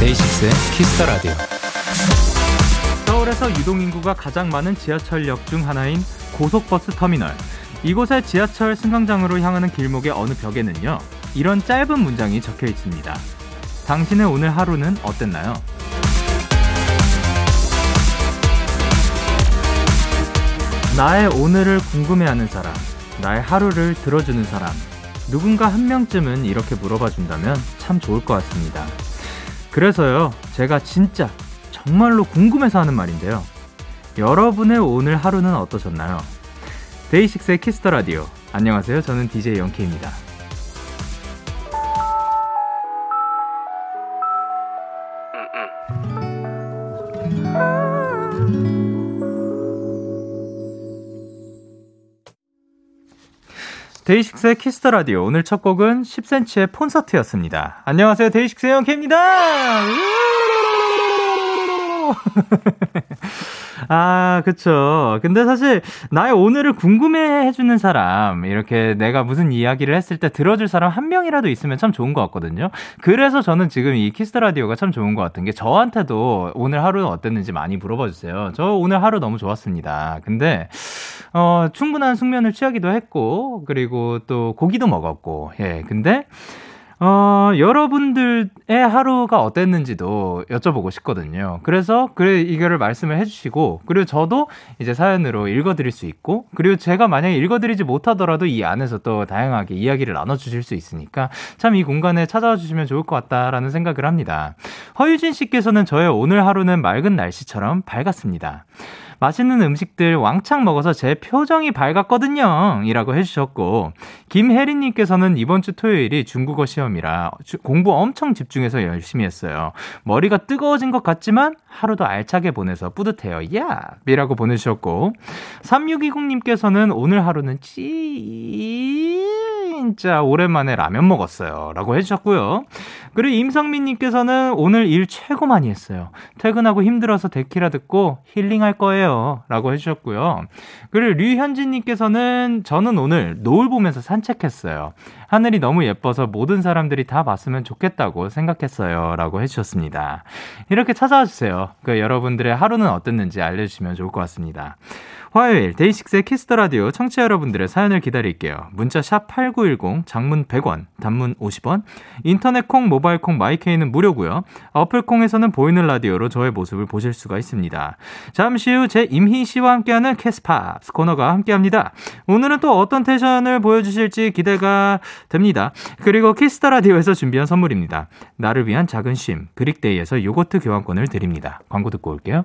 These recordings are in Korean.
DAY6의 Kiss the Radio. 서울에서 유동인구가 가장 많은 지하철역 중 하나인 고속버스 터미널. 이곳의 지하철 승강장으로 향하는 길목의 어느 벽에는요, 이런 짧은 문장이 적혀 있습니다. 당신의 오늘 하루는 어땠나요? 나의 오늘을 궁금해하는 사람, 나의 하루를 들어주는 사람, 누군가 한 명쯤은 이렇게 물어봐 준다면 참 좋을 것 같습니다. 그래서요, 제가 진짜 정말로 궁금해서 하는 말인데요. 여러분의 오늘 하루는 어떠셨나요? DAY6의 Kiss the Radio. 안녕하세요. 저는 DJ Young K입니다. DAY6의 Kiss the Radio. 오늘 첫 곡은 10cm의 콘서트였습니다. 안녕하세요. DAY6의 Young K입니다. 아, 그쵸. 근데 사실, 나의 오늘을 궁금해 해주는 사람, 이렇게 내가 무슨 이야기를 했을 때 들어줄 사람 한 명이라도 있으면 참 좋은 것 같거든요. 그래서 저는 지금 이 Kiss the Radio가 참 좋은 것 같은 게 저한테도 오늘 하루는 어땠는지 많이 물어봐 주세요. 저 오늘 하루 너무 좋았습니다. 근데, 어, 충분한 숙면을 취하기도 했고, 그리고 또 고기도 먹었고, 예. 근데, 어, 여러분들의 하루가 어땠는지도 여쭤보고 싶거든요. 그래서, 그래, 이거를 말씀을 해주시고, 그리고 저도 이제 사연으로 읽어드릴 수 있고, 그리고 제가 만약에 읽어드리지 못하더라도 이 안에서 또 다양하게 이야기를 나눠주실 수 있으니까, 참 이 공간에 찾아와 주시면 좋을 것 같다라는 생각을 합니다. 허유진 씨께서는 저의 오늘 하루는 맑은 날씨처럼 밝았습니다. 맛있는 음식들 왕창 먹어서 제 표정이 밝았거든요. 이라고 해주셨고, 김혜린님께서는 이번 주 토요일이 중국어 시험이라 공부 엄청 집중해서 열심히 했어요. 머리가 뜨거워진 것 같지만 하루도 알차게 보내서 뿌듯해요. 야! 이라고 보내주셨고, 3620님께서는 오늘 하루는 진짜 오랜만에 라면 먹었어요. 라고 해주셨고요. 그리고 임성민님께서는 오늘 일 최고 많이 했어요. 퇴근하고 힘들어서 데키라 듣고 힐링할 거예요. 라고 해주셨고요. 그리고 류현진님께서는 저는 오늘 노을 보면서 산책했어요. 하늘이 너무 예뻐서 모든 사람들이 다 봤으면 좋겠다고 생각했어요. 라고 해주셨습니다. 이렇게 찾아와 주세요. 그 여러분들의 하루는 어땠는지 알려주시면 좋을 것 같습니다. 화요일 DAY6의 Kiss the Radio 청취자 여러분들의 사연을 기다릴게요. 문자 샵 8910 장문 100원, 단문 50원. 인터넷 콩, 모바일 콩, My K는 무료고요. 어플 콩에서는 보이는 라디오로 저의 모습을 보실 수가 있습니다. 잠시 후 제 임희 씨와 함께하는 Kiss Pops 코너가 함께합니다. 오늘은 또 어떤 tension을 보여주실지 기대가 됩니다. 그리고 Kiss the Radio에서 준비한 선물입니다. 나를 위한 작은 쉼 그릭데이에서 요거트 교환권을 드립니다. 광고 듣고 올게요.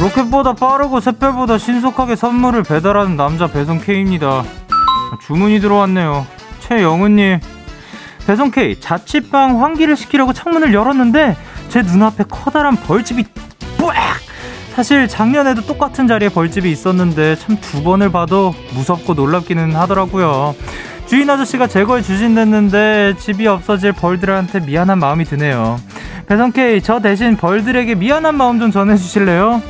로켓보다 빠르고 샛별보다 신속하게 선물을 배달하는 남자 배송 K입니다. 주문이 들어왔네요. 최영은님. 배송 K 자취방 환기를 시키려고 창문을 열었는데 제 눈앞에 커다란 벌집이 뿌악! 사실 작년에도 똑같은 자리에 벌집이 있었는데 참 두 번을 봐도 무섭고 놀랍기는 하더라고요. 주인 아저씨가 제거해 주신댔는데 집이 없어질 벌들한테 미안한 마음이 드네요. 배송 K 저 대신 벌들에게 미안한 마음 좀 전해주실래요?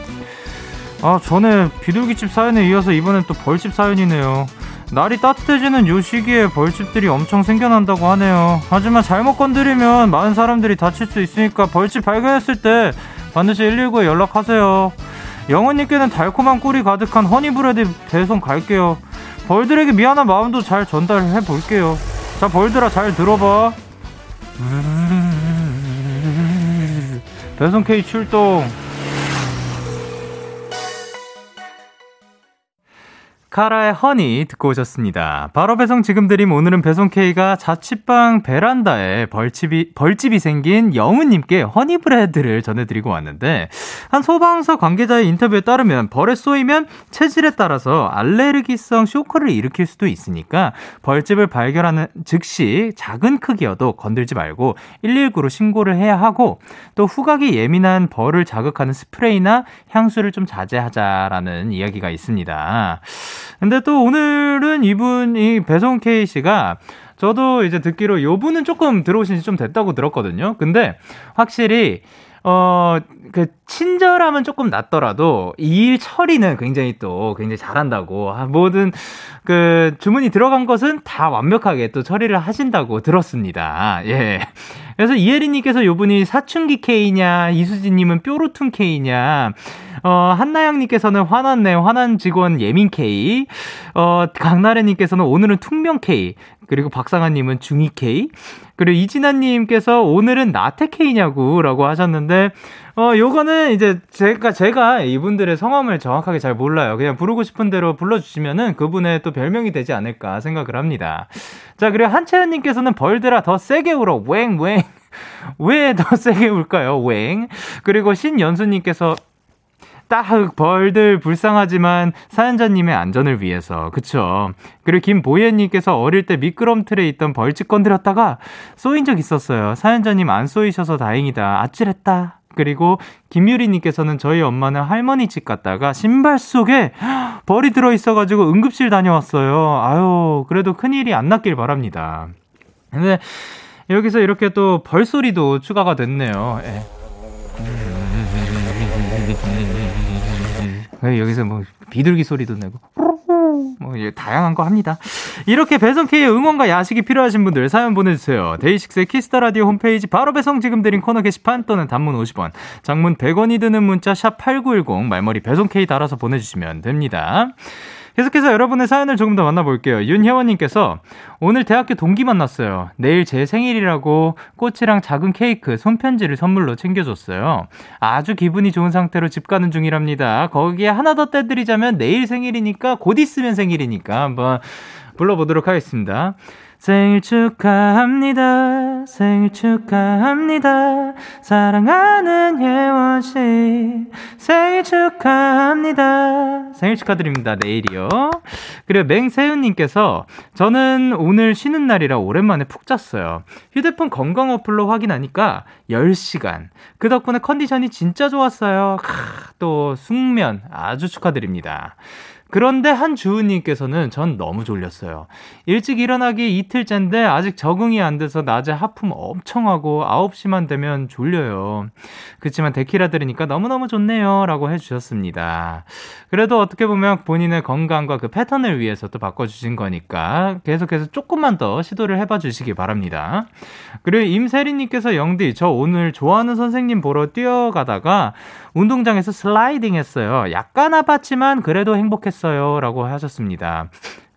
아, 전에 비둘기집 사연에 이어서 이번엔 또 벌집 사연이네요. 날이 따뜻해지는 요 시기에 벌집들이 엄청 생겨난다고 하네요. 하지만 잘못 건드리면 많은 사람들이 다칠 수 있으니까 벌집 발견했을 때 반드시 119에 연락하세요. 영원님께는 달콤한 꿀이 가득한 허니브레드 배송 갈게요. 벌들에게 미안한 마음도 잘 전달해 볼게요. 자, 벌들아, 잘 들어봐. 배송 K 출동. 카라의 허니 듣고 오셨습니다. 바로 배송 지금 드림 오늘은 배송 K가 자취방 베란다에 벌집이, 벌집이 생긴 영우님께 허니 브레드를 전해드리고 왔는데 한 소방서 관계자의 인터뷰에 따르면 벌에 쏘이면 체질에 따라서 알레르기성 쇼크를 일으킬 수도 있으니까 벌집을 발견하는 즉시 작은 크기여도 건들지 말고 119로 신고를 해야 하고 또 후각이 예민한 벌을 자극하는 스프레이나 향수를 좀 자제하자라는 이야기가 있습니다. 근데 또 오늘은 이분이 배송 K 씨가 저도 이제 듣기로 요 분은 조금 들어오신 지 좀 됐다고 들었거든요. 근데 확실히 어, 그, 친절함은 조금 낮더라도, 이 일 처리는 굉장히 또, 굉장히 잘한다고, 모든, 그, 주문이 들어간 것은 다 완벽하게 또 처리를 하신다고 들었습니다. 예. 그래서 이혜리님께서 요 분이 사춘기 K냐, 이수진님은 뾰루퉁 K냐, 어, 한나영님께서는 화났네, 화난 직원 예민 K, 어, 강나래님께서는 오늘은 퉁명 K, 그리고 박상아님은 중이 K, 그리고 이진아님께서 오늘은 나태 K냐고, 라고 하셨는데, 어, 요거는 이제 제가, 제가 이분들의 성함을 정확하게 잘 몰라요. 그냥 부르고 싶은 대로 불러주시면은 그분의 또 별명이 되지 않을까 생각을 합니다. 자, 그리고 한채연님께서는 벌들아 더 세게 울어, 웽, 웽. 왜 더 세게 울까요? 웽. 그리고 신연수님께서 딱 벌들 불쌍하지만 사연자님의 안전을 위해서. 그쵸? 그리고 김보예님께서 어릴 때 미끄럼틀에 있던 벌집 건드렸다가 쏘인 적 있었어요. 사연자님 안 쏘이셔서 다행이다. 아찔했다. 그리고 김유리님께서는 저희 엄마는 할머니 집 갔다가 신발 속에 벌이 들어 있어가지고 응급실 다녀왔어요. 아유 그래도 큰일이 안 났길 바랍니다. 근데 여기서 이렇게 또 벌소리도 추가가 됐네요. 예. 네, 여기서 뭐 비둘기 소리도 내고 뭐 다양한 거 합니다. 이렇게 배송 K의 응원과 야식이 필요하신 분들 사연 보내주세요. 데이식스의 Kiss the Radio 홈페이지 바로 배송 지금 드린 코너 게시판 또는 단문 50원, 장문 100원이 드는 문자 샵 #8910 말머리 배송 K 달아서 보내주시면 됩니다. 계속해서 여러분의 사연을 조금 더 만나볼게요. 윤혜원님께서 오늘 대학교 동기 만났어요. 내일 제 생일이라고 꽃이랑 작은 케이크, 손편지를 선물로 챙겨줬어요. 아주 기분이 좋은 상태로 집 가는 중이랍니다. 거기에 하나 더 떼드리자면 내일 생일이니까 곧 있으면 생일이니까 한번 불러보도록 하겠습니다. 생일 축하합니다. 생일 축하합니다. 사랑하는 혜원 씨. 생일 축하합니다. 생일 축하드립니다. 내일이요. 그리고 맹세윤 님께서 저는 오늘 쉬는 날이라 오랜만에 푹 잤어요. 휴대폰 건강 어플로 확인하니까 10시간. 그 덕분에 컨디션이 진짜 좋았어요. 크, 또 숙면 아주 축하드립니다. 그런데 한주우님께서는 전 너무 졸렸어요. 일찍 일어나기 이틀째인데 아직 적응이 안 돼서 낮에 하품 엄청 하고 9시만 되면 졸려요. 그렇지만 데키라 들으니까 너무너무 좋네요. 라고 해주셨습니다. 그래도 어떻게 보면 본인의 건강과 그 패턴을 위해서 또 바꿔주신 거니까 계속해서 조금만 더 시도를 해봐 주시기 바랍니다. 그리고 임세리님께서 영디, 저 오늘 좋아하는 선생님 보러 뛰어가다가 운동장에서 슬라이딩 했어요. 약간 아팠지만 그래도 행복했어요. 라고 하셨습니다.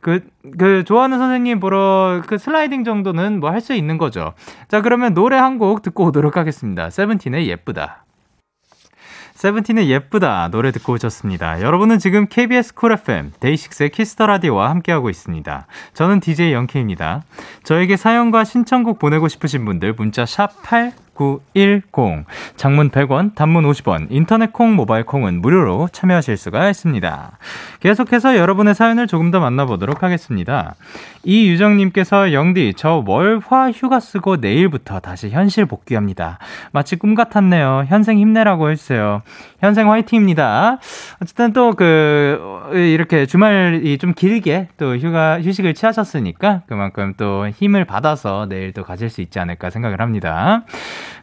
그, 그, 좋아하는 선생님 보러 그 슬라이딩 정도는 뭐 할 수 있는 거죠. 자, 그러면 노래 한 곡 듣고 오도록 하겠습니다. 세븐틴의 예쁘다. 세븐틴의 예쁘다 노래 듣고 오셨습니다. 여러분은 지금 KBS 쿨 FM 데이식스의 Kiss the Radio와 함께하고 있습니다. 저는 DJ 영케입니다. 저에게 사연과 신청곡 보내고 싶으신 분들 문자 샵 8. 8910 장문 100원 단문 50원 인터넷 콩 모바일 콩은 무료로 참여하실 수가 있습니다. 계속해서 여러분의 사연을 조금 더 만나보도록 하겠습니다. 이유정님께서 영디 저 월화 휴가 쓰고 내일부터 다시 현실 복귀합니다. 마치 꿈 같았네요. 현생 힘내라고 해주세요. 현생 화이팅입니다. 어쨌든 또 그 이렇게 주말이 좀 길게 또 휴가 휴식을 취하셨으니까 그만큼 또 힘을 받아서 내일 또 가실 수 있지 않을까 생각을 합니다.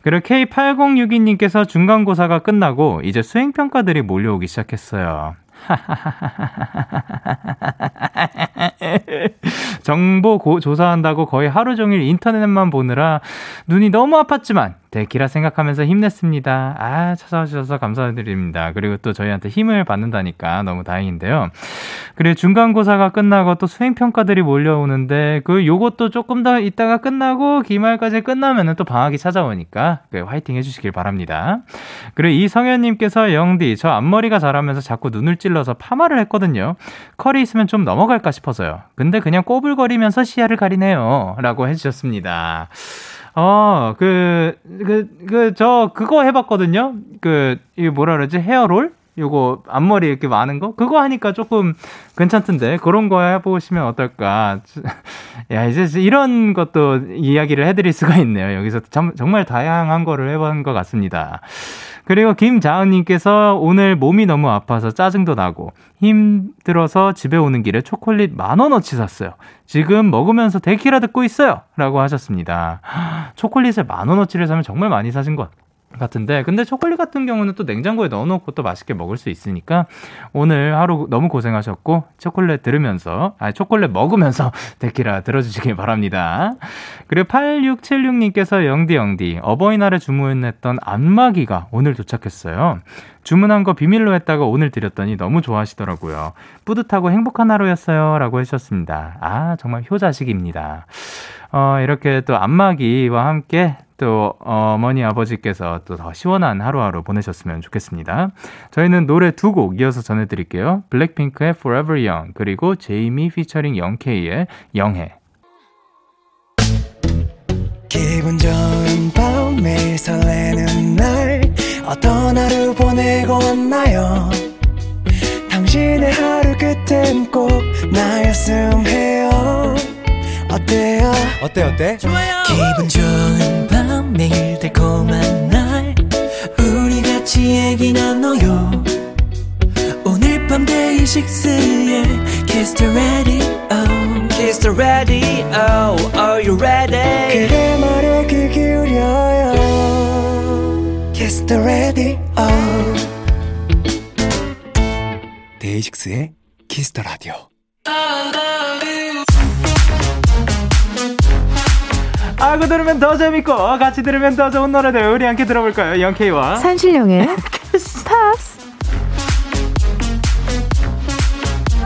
그리고 K8062님께서 중간고사가 끝나고 이제 수행 평가들이 몰려오기 시작했어요. 정보 고, 조사한다고 거의 하루 종일 인터넷만 보느라 눈이 너무 아팠지만 데키라 생각하면서 힘냈습니다. 아, 찾아와 주셔서 감사드립니다. 그리고 또 저희한테 힘을 받는다니까 너무 다행인데요. 그리고 중간고사가 끝나고 또 수행평가들이 몰려오는데 그 요것도 조금 더 이따가 끝나고 기말까지 끝나면은 또 방학이 찾아오니까 그 화이팅 해주시길 바랍니다. 그리고 이성현님께서 영디, 저 앞머리가 자라면서 자꾸 눈을 찔러서 파마를 했거든요. 컬이 있으면 좀 넘어갈까 싶어서요. 근데 그냥 꼬불거리면서 시야를 가리네요. 라고 해주셨습니다. 어, 그, 그, 그, 저, 그거 해봤거든요? 그, 이 뭐라 그러지? 헤어롤? 요거 앞머리 이렇게 많은 거 그거 하니까 조금 괜찮던데 그런 거 해보시면 어떨까 야 이제 이런 것도 이야기를 해드릴 수가 있네요 여기서 참, 정말 다양한 거를 해본 것 같습니다 그리고 김자은님께서 오늘 몸이 너무 아파서 짜증도 나고 힘들어서 집에 오는 길에 초콜릿 만 원어치 샀어요. 지금 먹으면서 데키라 듣고 있어요. 라고 하셨습니다. 초콜릿을 만 원어치를 사면 정말 많이 사신 것 같은데 근데 초콜릿 같은 경우는 또 냉장고에 넣어놓고 또 맛있게 먹을 수 있으니까 오늘 하루 너무 고생하셨고 초콜릿 들으면서 아 초콜릿 먹으면서 데키라 들어주시길 바랍니다. 그리고 8676님께서 영디 영디 어버이날에 주문했던 안마기가 오늘 도착했어요. 주문한 거 비밀로 했다가 오늘 드렸더니 너무 좋아하시더라고요. 뿌듯하고 행복한 하루였어요. 라고 해주셨습니다. 아, 정말 효자식입니다. 어, 이렇게 또 안마기와 함께 또 어머니 아버지께서 또 더 시원한 하루하루 보내셨으면 좋겠습니다. 저희는 노래 두 곡 이어서 전해드릴게요. 블랙핑크의 Forever Young 그리고 제이미 피처링 영케이의 영해. 기분 좋은 밤 매일 설레는 날 어떤 하루 보내고 왔나요 당신의 하루 끝엔 꼭 나였음 해요 어때요 어때 어때? 좋아요 기분 좋은 밤 매일 달콤한 날 우리 같이 얘기 나눠요 오늘 밤 데이식스의 Kiss the Radio Kiss the radio, are you ready? 그대 말에 귀 기울여요 Kiss the Radio 데이식스의 Kiss the 알고 들으면 더 재밌고 같이 들으면 더 좋은 노래들 우리 함께 들어볼까요? 영케이와 산신령의 팝스.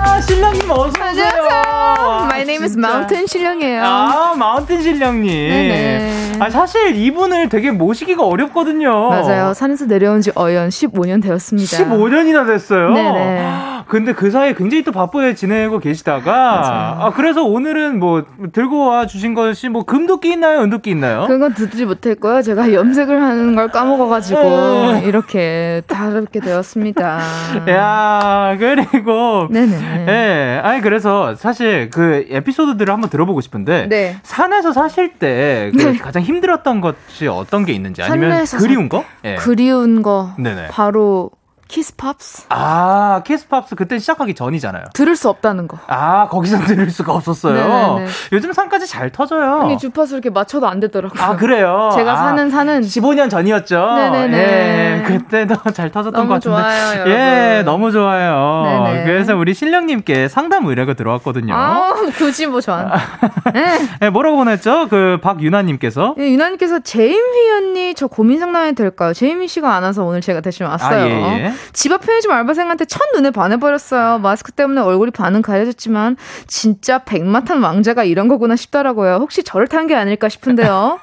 아, 신랑님 어서 오세요. 안녕하세요. My name is. Mountain 신령이에요. 아, 마운틴 신령님. 네네. 아, 사실 이분을 되게 모시기가 어렵거든요. 맞아요. 산에서 내려온 지 어연 15년 되었습니다. 15년이나 됐어요. 네네. 근데 그 사이에 굉장히 또 바쁘게 지내고 계시다가 맞아요. 아 그래서 오늘은 뭐 들고 와 주신 것이 뭐 금도 끼 있나요, 은도 끼 있나요? 그런 건 듣지 못했고요. 제가 염색을 하는 걸 까먹어가지고 네. 이렇게 다르게 되었습니다. 야 그리고 네네. 예, 아니 그래서 사실 그 에피소드들을 한번 들어보고 싶은데 네. 산에서 사실 때 그 가장 힘들었던 것이 어떤 게 있는지 아니면 그리운 거? 예. 그리운 거 네네. 바로 키스팝스 아 키스팝스 그때 시작하기 전이잖아요. 들을 수 없다는 거. 아 거기서 들을 수가 없었어요. 네네네. 요즘 산까지 잘 터져요. 아니 주파수 이렇게 맞춰도 안 되더라고요. 아 그래요. 제가 아, 사는 산은 15년 전이었죠. 네네네. 예, 그때도 잘 터졌던 것 같은데. 좋아요, 여러분. 예, 너무 좋아요. 네네. 그래서 우리 신령님께 상담 의뢰가 들어왔거든요. 아 굳이 뭐 저한테. 네. 예, 뭐라고 보냈죠? 그 박유나님께서. 예, 유나님께서 제임휘 언니 저 고민 상담이 될까요? 제임휘 씨가 안 와서 오늘 제가 대신 왔어요. 아, 예, 예. 집 앞 편의점 알바생한테 첫눈에 반해버렸어요. 마스크 때문에 얼굴이 반은 가려졌지만 진짜 백마탄 왕자가 이런 거구나 싶더라고요. 혹시 저를 탄 게 아닐까 싶은데요.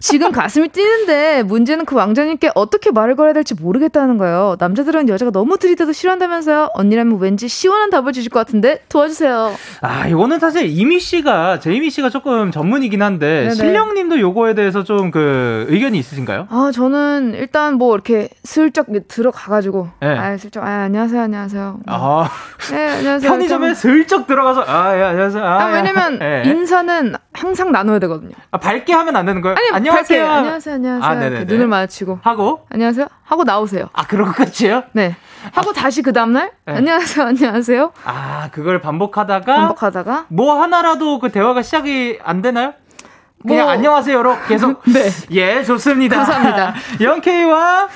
지금 가슴이 뛰는데 문제는 그 왕자님께 어떻게 말을 걸어야 될지 모르겠다는 거예요. 남자들은 여자가 너무 들이대도 싫어한다면서요. 언니라면 왠지 시원한 답을 주실 것 같은데 도와주세요. 아, 이거는 사실 이미 씨가, 제이미 씨가 조금 전문이긴 한데, 네네. 신령님도 요거에 대해서 좀 그 의견이 있으신가요? 아, 저는 일단 뭐 이렇게 슬쩍 들어가가지고. 네. 아, 슬쩍. 아, 안녕하세요, 안녕하세요. 아, 네, 안녕하세요. 편의점에 슬쩍 들어가서, 아, 예, 안녕하세요. 아, 아, 왜냐면 예. 인사는 항상 나눠야 되거든요. 아, 밝게 하면 안 되는 거예요? 아니, 안녕하세요. 밝게, 안녕하세요, 안녕하세요. 아. 눈을 마주치고. 하고, 안녕하세요? 하고 나오세요. 아, 그러고 끝이에요? 네. 하고 다시 그 다음날? 네. 안녕하세요, 안녕하세요. 아, 그걸 반복하다가, 반복하다가. 뭐 하나라도 그 대화가 시작이 안 되나요? 그냥 뭐- 안녕하세요로 계속. 네. 예, 좋습니다. 감사합니다. 영케이와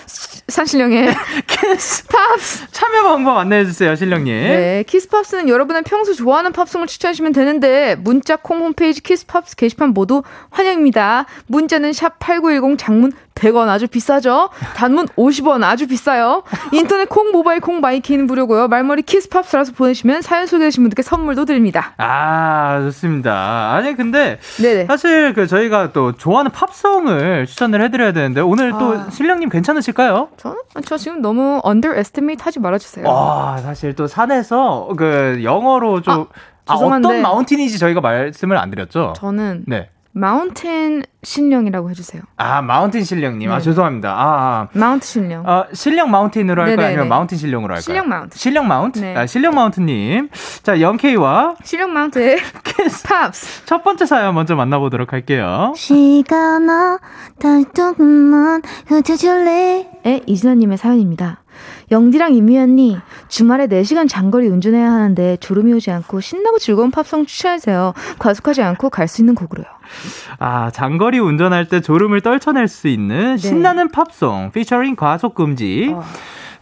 산신령의 키스 팝스. 참여 방법 안내해 주세요, 신령님. 네, 키스팝스는 여러분의 평소 좋아하는 팝송을 추천하시면 되는데 문자 콩 홈페이지 키스팝스 게시판 모두 환영입니다. 문자는 샵8910 장문 100원 아주 비싸죠? 단문 50원 아주 비싸요. 인터넷 콩 모바일 콩 마이케이는 무료고요. 말머리 키스팝스 달아서 보내시면 사연 소개되신 분들께 선물도 드립니다. 아, 좋습니다. 아니, 근데 네네. 사실 그 저희가 또 좋아하는 팝송을 추천을 해드려야 되는데 오늘 또 아. 신령님 괜찮으실까요? 저는 저 지금 너무 underestimate 하지 말아주세요. 와, 사실 또 산에서 그 영어로 좀 아, 죄송한데. 어떤 mountain인지 저희가 말씀을 안 드렸죠? 저는 네. mountain 신령이라고 해주세요. 아, mountain 신령님. 아, 네. 죄송합니다. 아, 아. mount 신령. 어, 신령 mountain으로 할까요? 네네네. 아니면 mountain 신령으로 할까요? 신령 mount. 신령 mount? 네. 아, 신령 mount님. 자, 영케이와 신령 mount의 키스. 팝스. 첫 번째 사연 먼저 만나보도록 할게요. 시간아 달 조금만 흩어줄래 의 이진아님의 사연입니다. 영디랑 이미 언니 주말에 4시간 장거리 운전해야 하는데 졸음이 오지 않고 신나고 즐거운 팝송 추천해주세요. 과속하지 않고 갈 수 있는 곡으로요. 아, 장거리 운전할 때 졸음을 떨쳐낼 수 있는 네. 신나는 팝송, 피처링 과속 금지. 어.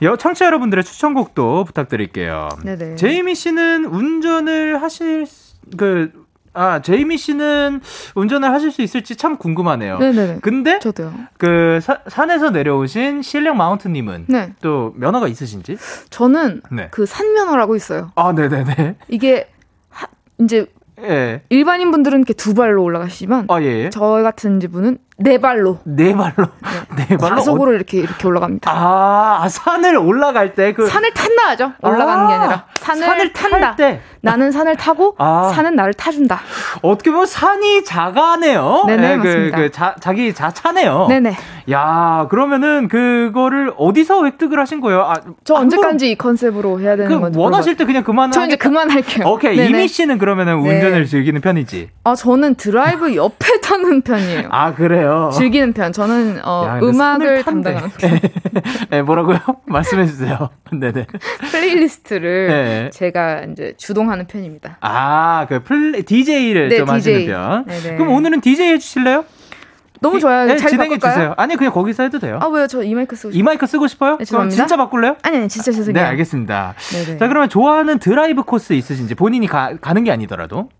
여, 청취자 여러분들의 추천곡도 부탁드릴게요. 네네. 제이미 씨는 운전을 하실, 수- 그, 아, 제이미 씨는 운전을 하실 수 있을지 참 궁금하네요. 네네네. 근데 저도요. 그 사- 산에서 내려오신 실력 마운트 님은 네. 또 면허가 있으신지? 저는 네. 그 산면허라고 있어요. 아, 네 네 네. 이게 하, 이제 예. 일반인 분들은 이렇게 두 발로 올라가시지만 아, 예. 예. 저 같은 이제 분은 네 발로 네 발로. 네 발로. 과속으로 이렇게 이렇게 올라갑니다. 아, 아, 산을 올라갈 때 그. 산을 탄다 하죠. 올라가는 게 아, 아니라 산을, 산을 탈 탄다. 때. 나는 산을 타고 아. 산은 나를 타준다. 어떻게 보면 산이 자가네요. 네네, 예, 그, 맞습니다. 그 자, 자기 자차네요. 네네. 야, 그러면은 그거를 어디서 획득을 하신 거예요? 아, 저 언제까지 이 컨셉으로 해야 되는 그 건지 원하실 때 그냥 그만. 저 이제 그만할게요. 오케이. 네네. 이미 씨는 그러면은 네. 운전을 즐기는 편이지. 아 저는 드라이브 옆에 타는 편이에요. 아, 그래요. 즐기는 편. 저는 어, 야, 음악을. 담당하는 편. 네, 뭐라고요? 말씀해 주세요. 네네. 플레이리스트를 네. 제가 이제 주동하는 편입니다. 아, 그 플레 DJ를 네, 좀 DJ. 하시는 편. 네네. 그럼 오늘은 DJ 해 주실래요? 너무 좋아요. 네, 잘 진행해 바꿀까요? 주세요. 아니, 그냥 거기서 해도 돼요. 아 왜요? 저 이 마이크 쓰고 이 마이크 쓰고 싶어요? 네, 그럼. 진짜 바꿀래요? 아니 아니 진짜 죄송해요. 네, 알겠습니다. 네네. 자, 그러면 좋아하는 드라이브 코스 있으신지 본인이 가, 가는 게 아니더라도.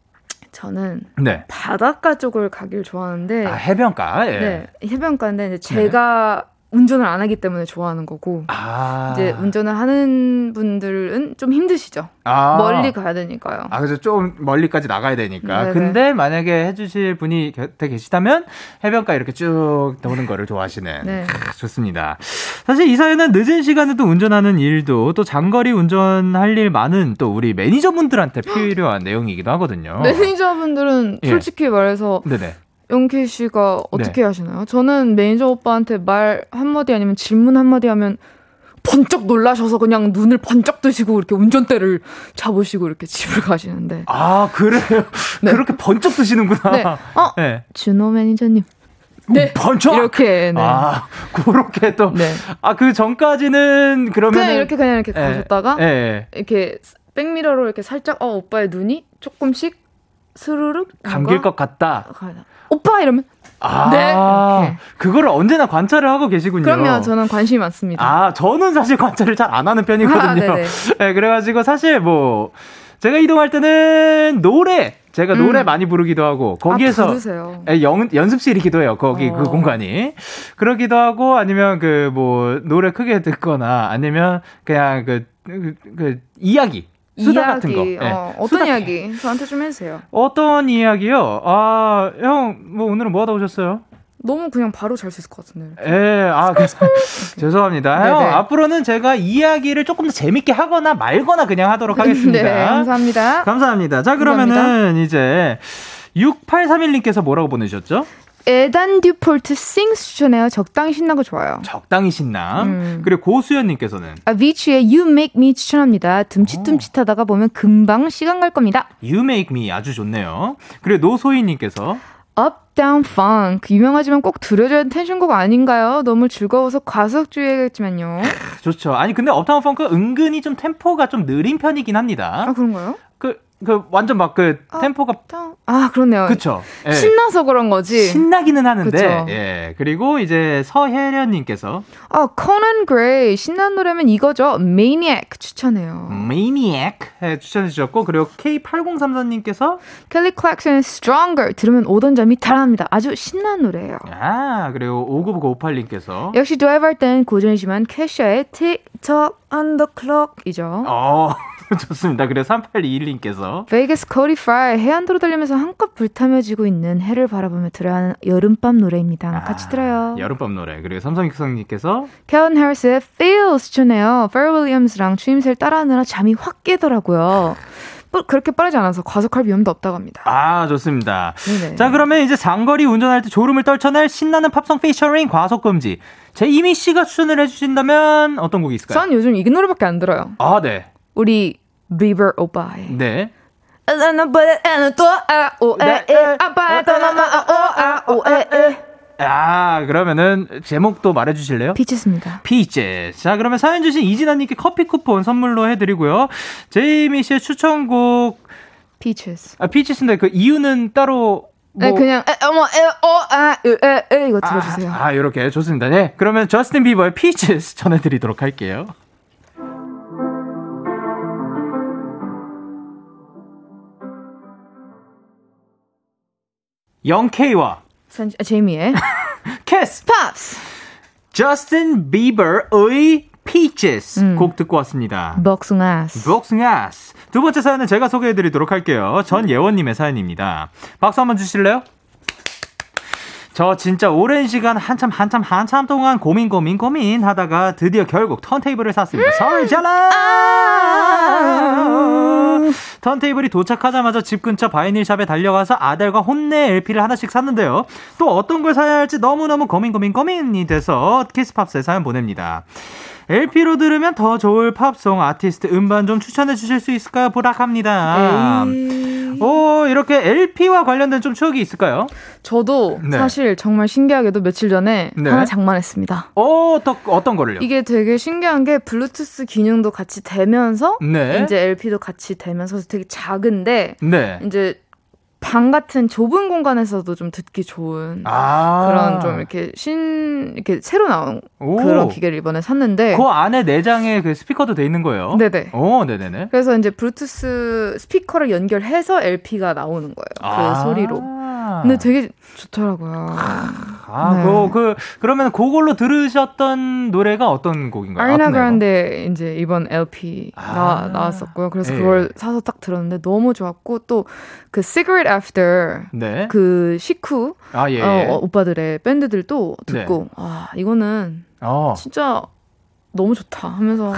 저는 네. 바닷가 쪽을 가길 좋아하는데 아, 해변가. 예. 네, 해변가인데 이제 제가 운전을 안 하기 때문에 좋아하는 거고 아. 이제 운전을 하는 분들은 좀 힘드시죠. 아. 멀리 가야 되니까요. 아, 그래서 좀 멀리까지 나가야 되니까. 네네. 근데 만약에 해주실 분이 곁에 계시다면 해변가 이렇게 쭉 도는 거를 좋아하시는. 네. 크, 좋습니다. 사실 이 사연은 늦은 시간에도 운전하는 일도 또 장거리 운전할 일 많은 또 우리 매니저분들한테 필요한 내용이기도 하거든요. 매니저분들은 예. 솔직히 말해서 네네. 영케이 씨가 네. 어떻게 하시나요? 저는 매니저 오빠한테 말 한마디 아니면 질문 한마디 하면 번쩍 놀라셔서 그냥 눈을 번쩍 뜨시고 이렇게 운전대를 잡으시고 이렇게 집을 가시는데. 아, 그래요? 네. 그렇게 번쩍 드시는구나. 네. 어, 네. 준호 매니저님. 네. 번쩍? 이렇게, 네. 아, 그렇게 또. 네. 아, 그 전까지는 그러면. 그냥 이렇게 그냥 이렇게 예, 가셨다가 예. 이렇게 백미러로 이렇게 살짝 어 오빠의 눈이 조금씩 스르륵 감길 것 같다. 오빠 이러면 아, 네. 그거를 언제나 관찰을 하고 계시군요. 그럼요 저는 관심이 많습니다. 아, 저는 사실 관찰을 잘 안 하는 편이거든요. 아, 네네. 네, 그래가지고 사실 뭐, 제가 이동할 때는 노래, 제가 음. 노래 많이 부르기도 하고, 거기에서. 아, 부르세요. 예, 연, 연습실이기도 해요. 거기 어. 그 공간이. 그러기도 하고 아니면 그 뭐 노래 크게 듣거나 아니면 그냥 그, 그, 그 이야기. 수다 같은 거. 이야기 예. 어, 어떤 수다- 이야기 저한테 좀 해주세요. 어떤 이야기요? 아, 형, 뭐 오늘은 뭐 하다 오셨어요? 너무 그냥 바로 잘 수 있을 것 같은데. 예, 아, 그, 죄송합니다. 형. 앞으로는 제가 이야기를 조금 더 재밌게 하거나 말거나 그냥 하도록 하겠습니다. 네 감사합니다. 감사합니다. 자, 그러면은 이제 6831님께서 뭐라고 보내셨죠? 에단 듀폴트 싱스 추천해요. 적당히 신나고 좋아요. 적당히 신남. 음. 그리고 고수연님께서는 아비치의 You Make Me 추천합니다. 듬칫듬칫하다가 보면 금방 시간 갈 겁니다. You Make Me 아주 좋네요. 그리고 노소희님께서 Up Down Funk 유명하지만 꼭 들려줘야 하는 텐션곡 아닌가요? 너무 즐거워서 과속주의겠지만요. 좋죠. 아니 근데 업타운 펑크 은근히 좀 템포가 좀 느린 편이긴 합니다. 아 그런가요? 그그 완전 막그 어, 템포가 아, 그렇네요. 그쵸. 예. 신나서 그런 거지. 신나기는 하는데, 그쵸. 예. 그리고 이제 서혜련님께서 아, 코난 그레이 신나는 노래면 이거죠. Maniac 추천해요. Maniac 해 추천해 주셨고, 그리고 K8034님께서 켈리 클락슨의 Stronger 들으면 오던 잠이 달아납니다. 아주 신나는 노래예요. 아, 그리고 5998님께서 역시 드라이브 할 땐 고전이지만 케샤의 Tik Tok이죠. 어, 좋습니다. 그리고 3821님께서 베이거스 코디 프라이 해안도로 달리면서 한껏 불타며 지고 있는 해를 바라보며 들어야 하는 여름밤 노래입니다. 같이 들어요. 아, 여름밤 노래. 그리고 삼성육성님께서 캘빈 해리스의 Feels 추천해요. 퍼렐 윌리엄스랑 추임새를 따라하느라 잠이 확 깨더라고요. 뭐 그렇게 빠르지 않아서 과속할 위험도 없다고 합니다. 아, 좋습니다. 네네. 자, 그러면 이제 장거리 운전할 때 졸음을 떨쳐낼 신나는 팝송 피처링 과속금지. 제이미 씨가 추천을 해주신다면 어떤 곡이 있을까요? 전 요즘 이 노래밖에 안 들어요. 아, 네. 우리 비버 오빠의 네. 아, 그러면은 제목도 말해 주실래요? Peaches입니다. Peaches. 자, 그러면 사연 주신 이진아 님께 커피 쿠폰 선물로 해 드리고요. 제이미 씨의 추천곡, Peaches. 아, Peaches인데 그 이유는 따로 뭐. 네, 그냥 에, 어머 에어아에 이거 들어주세요. 아, 이렇게 좋습니다. 네. 그러면 저스틴 비버의 Peaches 전해드리도록 할게요. 영케이와 선, 아, 제이미의 Kiss Pops 저스틴 비버의 Peaches 음. 곡 듣고 왔습니다. 복숭아스. 복숭아스. 두 번째 사연은 제가 소개해드리도록 할게요. 전예원님의 사연입니다. 박수 한번 주실래요? 저 진짜 오랜 시간 한참 한참 한참 동안 고민 고민 고민 하다가 드디어 결국 턴테이블을 샀습니다. 설잘라 턴테이블이 도착하자마자 집 근처 바이닐샵에 달려가서 아델과 혼내 LP를 하나씩 샀는데요. 또 어떤 걸 사야 할지 너무너무 고민 고민 고민이 돼서 키스팝스에 사연 보냅니다. LP로 들으면 더 좋을 팝송 아티스트 음반 좀 추천해 주실 수 있을까요? 부탁합니다. 오, 이렇게 LP와 관련된 좀 추억이 있을까요? 저도 네. 사실 정말 신기하게도 며칠 전에 네. 하나 장만했습니다. 어, 또 어떤 거를요? 이게 되게 신기한 게 블루투스 기능도 같이 되면서 네. 이제 LP도 같이 되면서 되게 작은데 네. 이제 방 같은 좁은 공간에서도 좀 듣기 좋은 아. 그런 좀 이렇게 신 이렇게 새로 나온 오. 그런 기계를 이번에 샀는데 그 안에 내장에 그 스피커도 돼 있는 거예요? 네네. 오, 네네네. 그래서 이제 블루투스 스피커를 연결해서 LP가 나오는 거예요. 그 아. 소리로. 근데 되게 좋더라고요. 아, 네. 그, 그, 그러면 그걸로 들으셨던 노래가 어떤 곡인가요? 아리나? 그란데 이제 이번 LP 아. 나, 나왔었고요. 그래서 예. 그걸 사서 딱 들었는데 너무 좋았고 또 그 Cigarette After 네. 그 시쿠 아, 예. 어, 어, 오빠들의 밴드들도 듣고 네. 아 이거는 어. 진짜 너무 좋다 하면서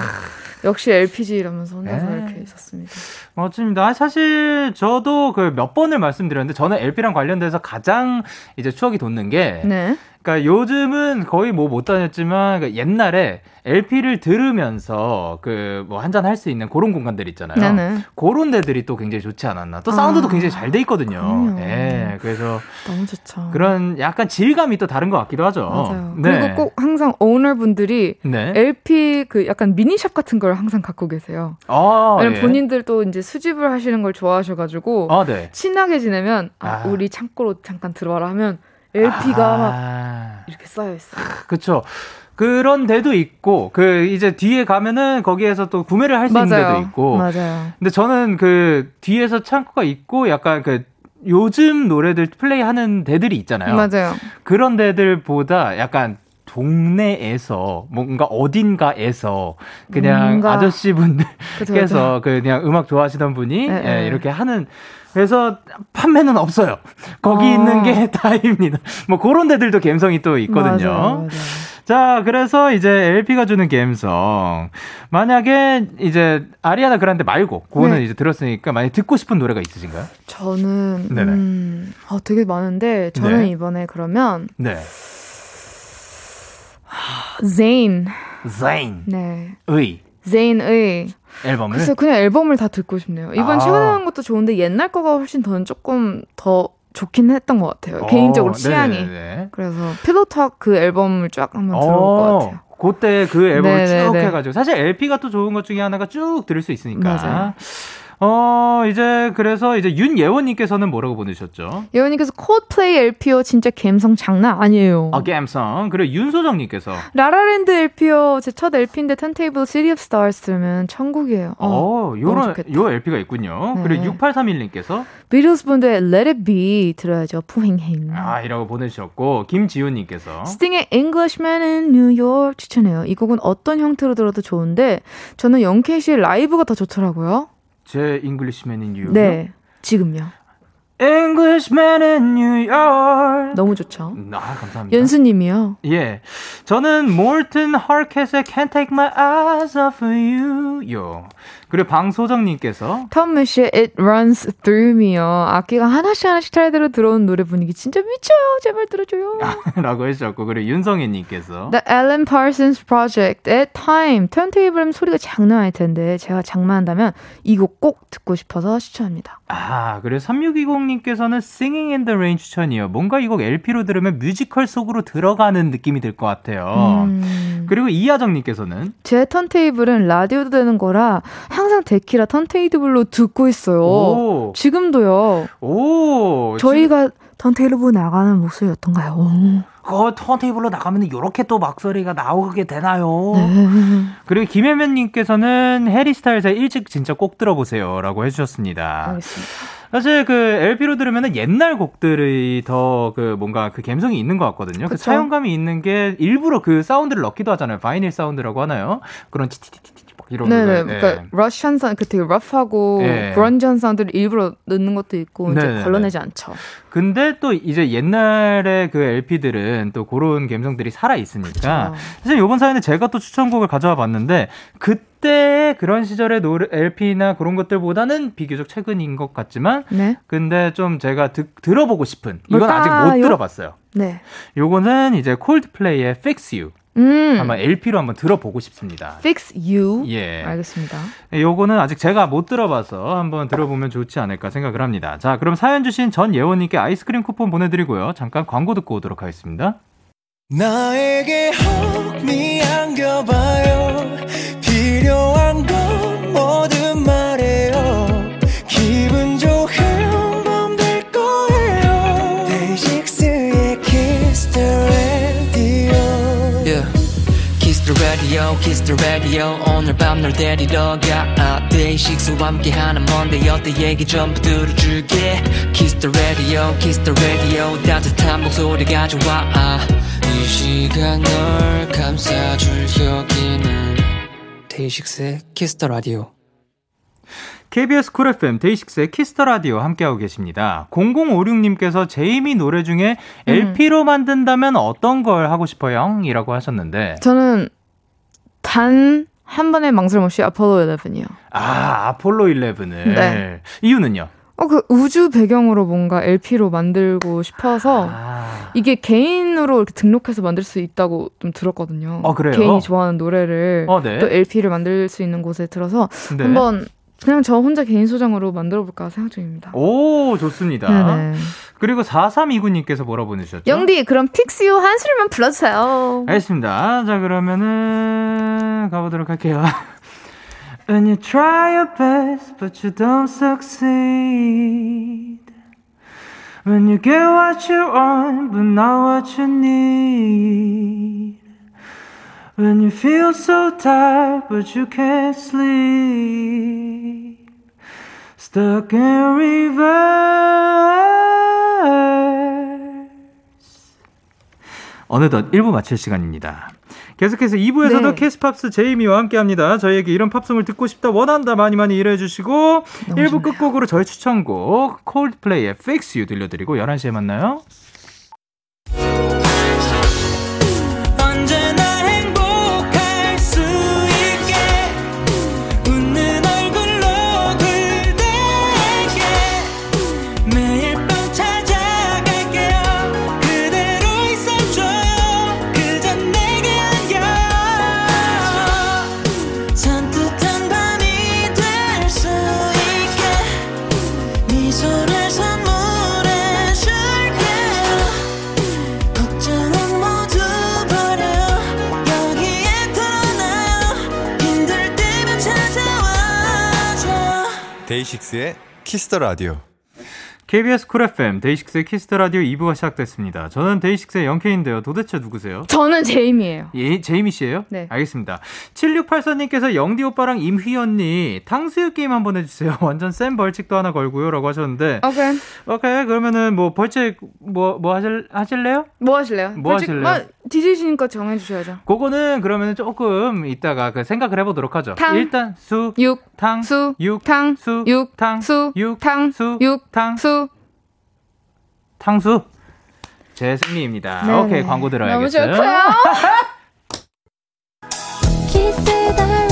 역시 LPG 이러면서 혼자서 네. 이렇게 있었습니다. 멋집니다. 아, 사실 저도 그 몇 번을 말씀드렸는데 저는 LP랑 관련돼서 가장 이제 추억이 돋는 게 네. 그러니까 요즘은 거의 뭐 못 다녔지만 그 옛날에 LP를 들으면서 그 뭐 한잔 할 수 있는 그런 공간들 있잖아요. 네네. 그런 데들이 또 굉장히 좋지 않았나. 또 사운드도 아, 굉장히 잘 돼 있거든요. 그럼요. 예. 그래서 너무 좋죠. 그런 약간 질감이 또 다른 것 같기도 하죠. 맞아요. 네. 그리고 꼭 항상 오너분들이 네. LP 그 약간 미니샵 같은 걸 항상 갖고 계세요. 아, 왜냐면 예. 본인들도 이제 수집을 하시는 걸 좋아하셔 가지고 아, 네. 친하게 지내면 아, 아. 우리 창고로 잠깐 들어와라 하면 LP가 막 아, 이렇게 쌓여 있어요. 그쵸. 그런 데도 있고, 그, 이제 뒤에 가면은 거기에서 또 구매를 할 수 있는 데도 있고. 맞아요. 근데 저는 그 뒤에서 창고가 있고 약간 그 요즘 노래들 플레이하는 데들이 있잖아요. 맞아요. 그런 데들보다 약간 동네에서 뭔가 어딘가에서 그냥 뭔가. 아저씨 그죠, 분들께서 그냥 음악 좋아하시던 분이 네, 예, 네. 이렇게 하는 그래서 판매는 없어요. 거기 어. 있는 게 다입니다. 뭐 그런 데들도 감성이 또 있거든요. 맞아요, 맞아요. 자, 그래서 이제 LP가 주는 감성. 만약에 이제 아리아나 그란데 말고 그거는 네. 이제 들었으니까 만약 듣고 싶은 노래가 있으신가요? 저는 네네. 음, 어, 되게 많은데 저는 네. 이번에 그러면 네. Zayn Zayn 네 의 Zayn의 앨범을 글쎄 그냥 앨범을 다 듣고 싶네요. 이번 아. 최근에 나온 것도 좋은데 옛날 거가 훨씬 더는 조금 더 좋긴 했던 것 같아요. 어, 개인적으로 취향이. 네네네. 그래서 필로톡 그 앨범을 쫙 한번 들어볼 것 같아요. 그때 그 앨범을 쭉 네네네. 해가지고 사실 LP가 또 좋은 것 중에 하나가 쭉 들을 수 있으니까. 맞아요. 어, 이제 그래서 이제 윤예원님께서는 뭐라고 보내셨죠? 예원님께서 콜드플레이 LP요 진짜 감성 장난 아니에요. 아, 갬성. 그리고 윤소정님께서. 라라랜드 LP요 제 첫 LP인데 턴테이블 City of Stars 들으면 천국이에요. 어, 어, 요런. 요 LP가 있군요. 네. 그리고 6831님께서. 비틀스 분들의 Let It Be 들어야죠. 푸행행. 아, 이라고 보내주셨고. 김지훈님께서. 스팅의 Englishman in New York 추천해요. 이 곡은 어떤 형태로 들어도 좋은데 저는 영케이 씨의 라이브가 더 좋더라고요. 제 Englishman in New York. 네, 지금요. Englishman in New York. 너무 좋죠. 아, 감사합니다. 연수님이요. 예. 저는 모튼 하켓의 Can't Take My Eyes Off of You. 요. 그리고 방소정님께서 톰 미쉬의 It Runs Through Me요. 악기가 하나씩 하나씩 차례대로 들어오는 노래 분위기 진짜 미쳐요. 제발 들어줘요. 라고 해주셨고, 그리고 윤성애님께서 The Alan Parsons Project의 Time. 턴테이블 소리가 장난 아닐 텐데 제가 장만한다면 이 곡 꼭 듣고 싶어서 추천합니다. 아, 그리고 3620님께서는 Singing in the Rain 추천이요. 뭔가 이 곡 LP로 들으면 뮤지컬 속으로 들어가는 느낌이 들 것 같아요. 음. 그리고 이하정님께서는 제 턴테이블은 라디오도 되는 거라 항상 데키라 턴테이블로 듣고 있어요. 오, 지금도요. 오, 저희가 턴테이블로 나가는 목소리 어떤가요? 그 턴테이블로 나가면 이렇게 또 막소리가 나오게 되나요? 네. 그리고 김혜면님께서는 해리 스타일즈의 LP 진짜 꼭 들어보세요라고 해주셨습니다. 알겠습니다. 사실 그 LP로 들으면은 옛날 곡들이 더 그 뭔가 그 감성이 있는 것 같거든요. 그 그쵸. 사용감이 있는 게 일부러 그 사운드를 넣기도 하잖아요. vinyl 사운드라고 하나요? 그런 막 이런 네네. 거. 그러니까 rusty한 사운드, 그 되게 rough하고 네. grungy한 사운드를 일부러 넣는 것도 있고 이제 네네네. 걸러내지 않죠. 근데 또 이제 옛날에 그 LP들은 또 그런 감성들이 살아 있으니까. 사실 이번 사연에 제가 또 추천곡을 가져와 봤는데 그때 그런 시절의 노래 LP나 그런 것들보다는 비교적 최근인 것 같지만 네. 근데 좀 제가 듣, 들어보고 싶은 이건 아직 못 뭘까요? 들어봤어요. 네. 요거는 이제 콜드플레이의 Fix You 음. 아마 LP로 한번 들어보고 싶습니다. Fix You. 예. 알겠습니다. 요거는 아직 제가 못 들어봐서 한번 들어보면 좋지 않을까 생각을 합니다. 자, 그럼 사연 주신 전 예원님께 아이스크림 쿠폰 보내드리고요. 잠깐 광고 듣고 오도록 하겠습니다. 나에게 혹미 안겨봐요 the radio. 오늘 밤 널 데리러 가. 데이식스와 함께하는 Monday 어때 얘기 전부 들어줄게. Kiss the radio, kiss the radio. 따뜻한 목소리 가져와. 이 시간 널 감싸줄 여기는 데이식스의 Kiss the radio. KBS 쿨 FM 데이식스의 Kiss the Radio 함께하고 계십니다. 0056님께서 제이미 노래 중에 LP로 만든다면 어떤 걸 하고 싶어요? 이라고 하셨는데 저는 단 한 번의 망설임 없이 아폴로 11이요. 아 아폴로 11을 네. 이유는요? 어, 그 우주 배경으로 뭔가 LP로 만들고 싶어서 아, 이게 개인으로 이렇게 등록해서 만들 수 있다고 좀 들었거든요. 어, 그래요? 개인이 좋아하는 노래를 어, 네. 또 LP를 만들 수 있는 곳에 들어서 네. 한번 그냥 저 혼자 개인 소장으로 만들어 볼까 생각 중입니다. 오 좋습니다. 네네. 그리고 4329님께서 뭐라 보내주셨죠? 영디 그럼 픽스유 한 소리만 불러주세요. 알겠습니다. 자, 그러면은 가보도록 할게요. When you try your best, but you don't succeed. When you get what you want, but not what you need. When you feel so tired, but you can't sleep. Stuck in reverse. 어느덧 1부 마칠 시간입니다. 계속해서 2부에서도 네. 캐스팝스 제이미와 함께 합니다. 저희에게 이런 팝송을 듣고 싶다, 원한다 많이 많이 일해 주시고 1부 끝곡으로 저희 추천곡 콜드플레이의 Fix You 들려드리고 11시에 만나요. 데이식스의 Kiss the Radio. KBS 쿨 FM 데이식스의 Kiss the Radio 2부가 시작됐습니다. 저는 데이식스의 영케인데요. 도대체 누구세요? 저는 제이미예요. 예, 제이미 씨예요? 네. 알겠습니다. 7684님께서 영디 오빠랑 제이미 언니 탕수육 게임 한번 해주세요. 완전 센 벌칙도 하나 걸고요라고 하셨는데 오케이. 오케이 그러면은 뭐 벌칙 뭐뭐 하실 하실래요? 뭐 하실래요? 뭐 벌칙- 하실래요? 아, DJ시니까 정해주셔야죠. 그거는 그러면 조금 이따가 그 생각을 해보도록 하죠. 탕. 일단 수, 육, 탕, 수, 육, 탕, 수, 육, 탕, 수, 육, 탕, 수, 육, 탕, 수. 탕수. 제 승리입니다. 네네. 오케이 광고 너무 들어야겠어요. 좋고요.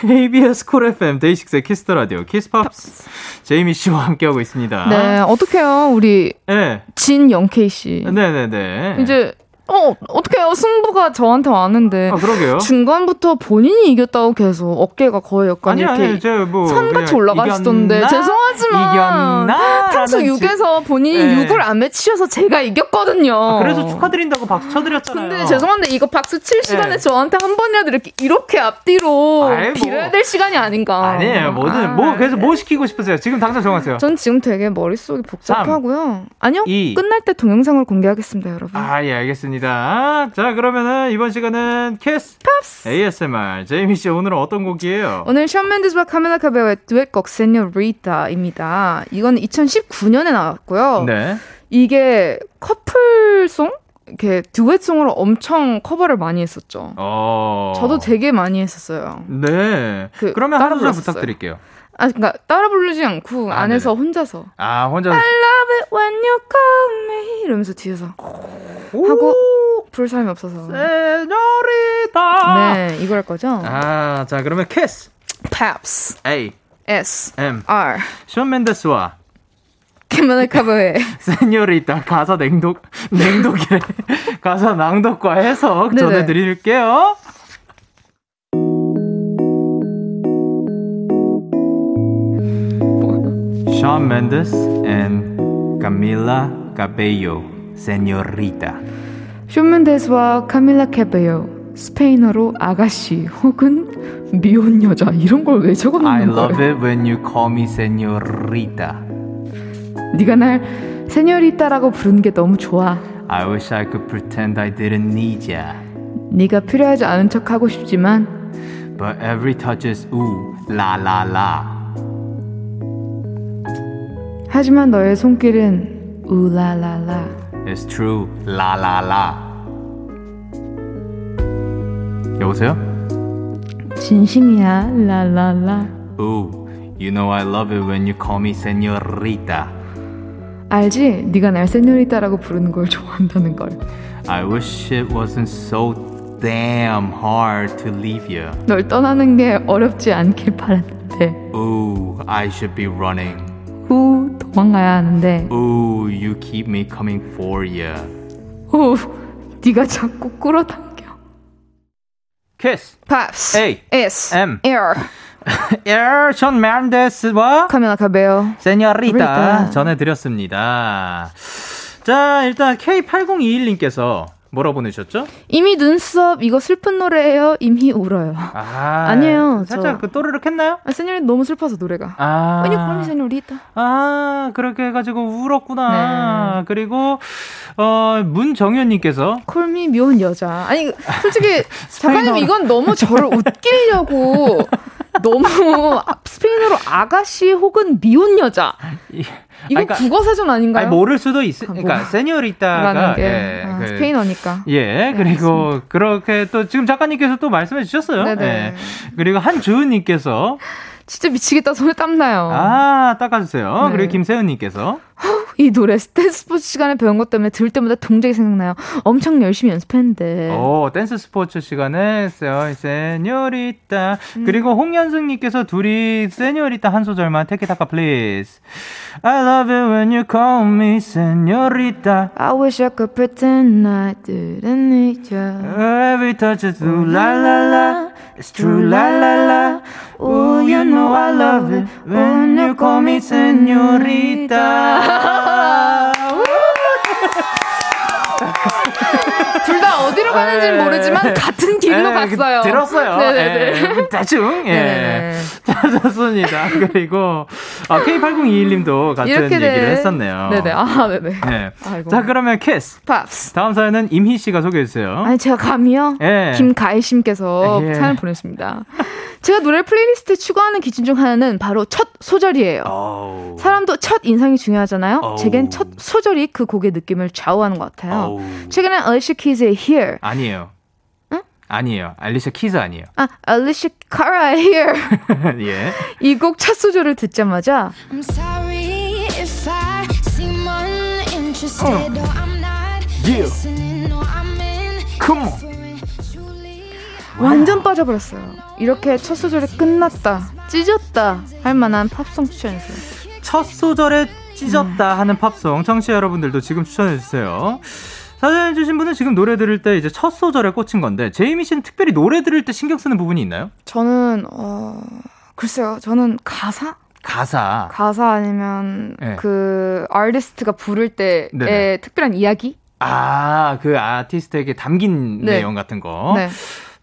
KBS 쿨 FM 데이식스의 Kiss the Radio Kiss Pops 제이미 씨와 함께하고 있습니다. 네, 어떡해요, 우리 네. 진영케이 씨. 네 네 네. 이제 어 어떡해요, 승부가 저한테 왔는데 아 그러게요. 중간부터 본인이 이겼다고 계속 어깨가 거의 약간 아니 이렇게 아니 저뭐 산같이 올라가시던데 죄송하지만 이겼나? 탕수 라는 6에서 본인이 네. 6을 안 맺히셔서 제가 이겼거든요. 아, 그래서 축하드린다고 박수 쳐드렸잖아요. 근데 죄송한데 이거 박수 칠 시간에 네. 저한테 한 번이라도 이렇게 이렇게 앞뒤로 아이, 뭐. 빌어야 될 시간이 아닌가. 아니에요. 뭐든 뭐 그래서 뭐 시키고 싶으세요? 지금 당장 정하세요. 전 지금 되게 머릿속이 복잡하고요. 아니요. 이. 끝날 때 동영상을 공개하겠습니다, 여러분. 아, 예, 알겠습니다. 자, 그러면은 이번 시간은 Kiss Pops. ASMR. 제이미 씨 오늘은 어떤 곡이에요? 오늘 션 멘데스와 카밀라 카베요의 듀엣곡 Señorita입니다. 이건 2019년에 나왔고요. 네. 이게 커플송? 이렇게 듀엣송으로 엄청 커버를 많이 했었죠. 어. 저도 되게 많이 했었어요. 네. 그 소절 불렀었어요. 부탁드릴게요. 아, 그러니까 따라 부르지 않고 아, 안에서 혼자서. 아, 혼자 I love it when you call me 이러면서 뒤에서 하고 부를 사람이 없어서. Señorita. 네 이거 할 거죠? 아, 자, 그러면 Kiss Pops. A. S. M. R. 션 멘데스와 카밀라 카베요의 Señorita 가사 낭독 냉독이래. 가사 낭독과 해석 네네. 전해 드릴게요. Shawn Mendes and Camila Cabello, Señorita. 쇼맨데스와 카밀라 캐베요 스페인어로 아가씨 혹은 미혼 여자 이런 걸왜 I 적어놓는 love 거예요? it when you call me Señorita. 네가 날 세뇨리따라고 부르는 게 너무 좋아. I wish I could pretend I didn't need ya. 네가 필요하지 않은 척 하고 싶지만 But every touch is ooh, la la la. 하지만 너의 손길은 우라라라. It's true, la la la. 여보세요? 진심이야 라라라. Ooh, you know I love it when you call me Señorita. 알지? 네가 날 세뇨리따라고 부르는 걸 좋아한다는 걸. I wish it wasn't so damn hard to leave you. 널 떠나는 게 어렵지 않길 바랐는데. Ooh, I should be running. 후 도망가야 하는데. Ooh, you keep me coming for you. 후 네가 자꾸 끌어당겨. Kiss. Pops. A. S. M. R. R 션 멘데스와 카밀라 카베요. Señorita 리타. 전해드렸습니다. 자, 일단 K8021님께서 뭐라 보내셨죠? 이미 눈썹 이거 슬픈 노래예요. 이미 울어요. 아, 아니에요, 살짝 저- 그 또르륵 했나요? 아 세뇨리 너무 슬퍼서 노래가. 아. 아니 그럼 Señorita. 아, 그렇게 해가지고 울었구나. 네. 그리고, 어, 문정현님께서, 콜미 미혼 여자. 아니 솔직히. 작가님 이건 너무 저를 웃기려고 너무 스페인어로 아가씨 혹은 미혼 여자. 이- 이거 그러니까- 국어 사전 아닌가요? 아니, 모를 수도 있, 아, 그러니까, 뭐. 게 예, 아, 그- 스페인어니까. 예, 그리고 그렇게 또 지금 작가님께서 또 말씀해 주셨어요. 네네. 예. 그리고 한주은님께서 진짜 미치겠다 손에 땀 나요. 아 닦아주세요. 네. 그리고 김세은님께서 이 노래 댄스 스포츠 시간에 배운 것 때문에 들을 때마다 동작이 생각나요. 엄청 열심히 연습했는데. 오, 댄스 스포츠 시간에 세- Señorita 그리고 홍현승님께서 둘이 Señorita 한 소절만 티키타카 please I love it when you call me señorita I wish I could pretend I didn't need you. Every touch is true la la la It's true la la la. Oh you know I love it when you call me señorita 둘다 어디로 가는지는 예. 모르지만 같은 길로 예, 갔어요. 들었어요. 네네네. 예, 대충. 예. 네네네. 자, 좋습니다. 그리고 아, K8021님도 같은 얘기를 돼. 했었네요. 네네. 아, 네네. 네. 아이고. 자, 그러면 키스. 팝스. 다음 사연은 이미 씨가 소개해 주세요. 아니 제가 감이요. 예. 김가희님께서 예. 사연 보냈습니다. 제가 노래 playlist에 추가하는 기준 중 하나는 바로 첫 소절이에요. 어우. 사람도 첫 인상이 중요하잖아요. 어우. 제겐 첫 소절이 그 곡의 느낌을 좌우하는 것 같아요. 어우. 최근에 알리샤 키즈의 Here, 아니에요. 응? 아니에요. 알리샤 키즈 아니에요. 아 알리샤 카라의 Here 예. 이 곡 첫 소절을 듣자마자 I'm sorry if I seem uninterested or I'm not Yeah. listening or I'm in Come on. 완전 빠져버렸어요. 이렇게 첫 소절이 끝났다, 찢었다 할 만한 팝송 추천해주세요. 첫 소절에 찢었다 하는 팝송 청취자 여러분들도 지금 추천해 주세요. 사연 주신 분은 지금 노래 들을 때 이제 첫 소절에 꽂힌 건데 제이미 씨는 특별히 노래 들을 때 신경 쓰는 부분이 있나요? 저는 어 글쎄요, 저는 가사 가사. 가사 아니면 네. 그 아티스트가 부를 때의 네네. 특별한 이야기? 아, 그 아티스트에게 담긴 네. 내용 같은 거. 네.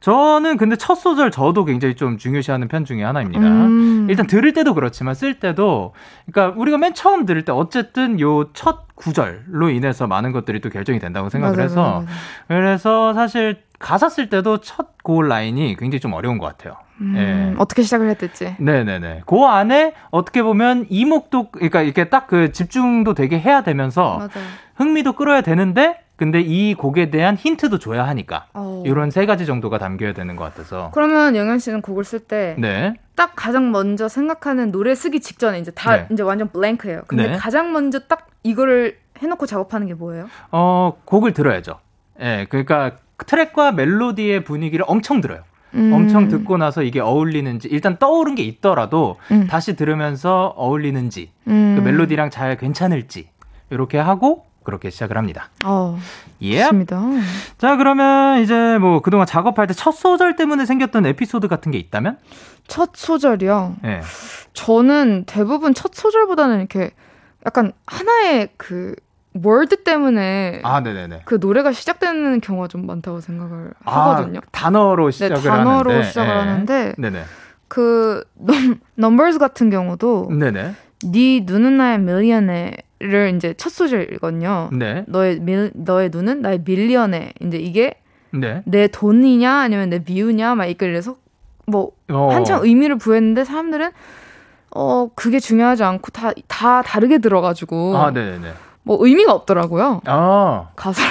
저는 근데 첫 소절 저도 굉장히 좀 중요시하는 편 중에 하나입니다. 음. 일단 들을 때도 그렇지만 쓸 때도 그러니까 우리가 맨 처음 들을 때 어쨌든 요 첫 구절로 인해서 많은 것들이 또 결정이 된다고 생각을 맞아요, 해서 맞아요. 그래서 사실 가사 쓸 때도 첫 고을 라인이 굉장히 좀 어려운 것 같아요. 음, 예. 어떻게 시작을 해야 될지. 네네네. 그 안에 어떻게 보면 이목도, 그러니까 이렇게 딱 그 집중도 되게 해야 되면서 맞아요. 흥미도 끌어야 되는데, 근데 이 곡에 대한 힌트도 줘야 하니까. 어. 이런 세 가지 정도가 담겨야 되는 것 같아서. 그러면 영현 씨는 곡을 쓸때딱 네. 가장 먼저 생각하는 노래 쓰기 직전에 이제 다 네. 이제 완전 블랭크예요. 근데 네. 가장 먼저 딱 이거를 해놓고 작업하는 게 뭐예요? 어, 곡을 들어야죠. 예, 그러니까 트랙과 멜로디의 분위기를 엄청 들어요. 음. 엄청 듣고 나서 이게 어울리는지, 일단 떠오른 게 있더라도 음. 다시 들으면서 어울리는지, 음. 그 멜로디랑 잘 괜찮을지, 이렇게 하고 그렇게 시작을 합니다. 어, 예. 좋습니다. 자, 그러면 이제 뭐 그동안 작업할 때 첫 소절 때문에 생겼던 에피소드 같은 게 있다면? 첫 소절이요. 예. 저는 대부분 첫 소절보다는 이렇게 약간 하나의 그 월드 때문에 아, 네네네. 그 노래가 시작되는 경우가 좀 많다고 생각을 아, 하거든요. 단어로 네, 시작을 단어로 하는데. 시작을 예. 하는데 네네. 그 넘, 넘버즈 같은 경우도 네네. 네 눈은 나의 밀리언에 를 이제 첫 소절이거든요. 네. 너의 밀 너의 눈은 나의 밀리언에 이제 이게 네. 내 돈이냐 아니면 내 미우냐 막 이래서 뭐 어. 한창 의미를 부여했는데 사람들은 어 그게 중요하지 않고 다다 다르게 들어가지고 아, 네네네. 뭐 의미가 없더라고요. 아. 가사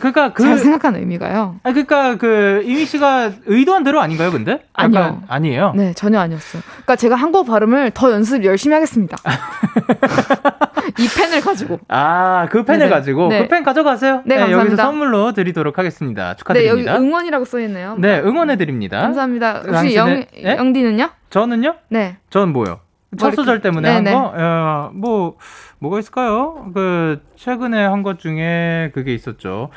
그러니까 그 잘 생각하는 의미가요. 아 그러니까 그 이미 씨가 의도한 대로 아닌가요, 근데? 아니요. 아니에요. 네 전혀 아니었어요. 그러니까 제가 한국어 발음을 더 연습 열심히 하겠습니다. 이 펜을 가지고. 아, 그 펜을 네네. 가지고 네. 그펜 가져가세요. 네, 여기서 감사합니다. 선물로 드리도록 하겠습니다. 네 여기 축하드립니다. 응원이라고 써 있네요. 네, 응원해 드립니다. 감사합니다. 혹시 당신의- 영 예? 영디는요? 저는요? 네. 저는 뭐요? 첫뭐 이렇게- 소절 때문에 네네. 한 거? 어, 뭐, 뭐가 있을까요? 그, 최근에 한 것 중에 그게 있었죠.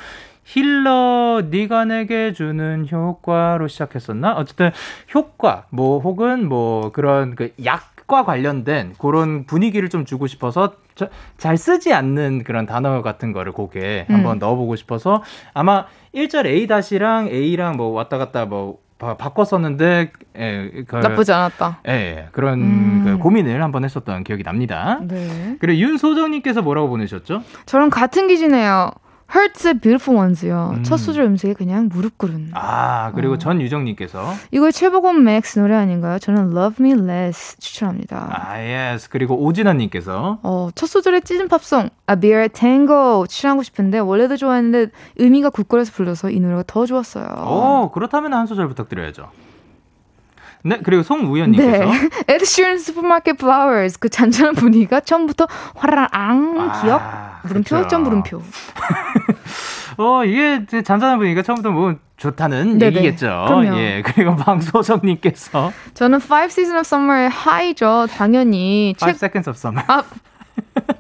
힐러, 네가 내게 주는 효과로 시작했었나? 어쨌든, 효과, 뭐, 혹은 뭐, 그런 그 약과 관련된 그런 분위기를 좀 주고 싶어서 저- 잘 쓰지 않는 그런 단어 같은 거를 곡에 음. 한번 넣어보고 싶어서 아마 1절 A-랑 A랑 뭐 왔다 갔다 뭐 바, 바꿨었는데, 예, 그, 나쁘지 않았다. 예, 예. 그런 음. 그 고민을 한번 했었던 기억이 납니다. 네. 그리고 윤소정님께서 뭐라고 보내셨죠? 저랑 같은 기준이에요. Hurt의 Beautiful Ones요. 음. 첫 소절 음색이 그냥 무릎 꿇은. 아, 그리고 어. 전유정님께서 이거 최보검 맥스 노래 아닌가요? 저는 Love Me Less 추천합니다. 아, Yes. 그리고 오진아님께서 어, 첫 소절에 찢은 팝송 Abir Tango 추천하고 싶은데 원래도 좋아했는데 의미가 굳건해서 불러서 이 노래가 더 좋았어요. 오, 그렇다면 한 소절 부탁드려야죠. 네, 그리고 송우연님께서. 네. 에드 시런 Supermarket Flowers 그 잔잔한 분위기가 처음부터 화라랑 아, 기억 물음표 그쵸. 점 물음표. 어, 이게 잔잔한 분위기가 처음부터 뭐 좋다는 네네. 얘기겠죠. 그럼요. 예, 그리고 방소정님께서 저는 Five Seasons of Summer의 하이죠. 당연히 Five 책 Seconds of Summer. 아,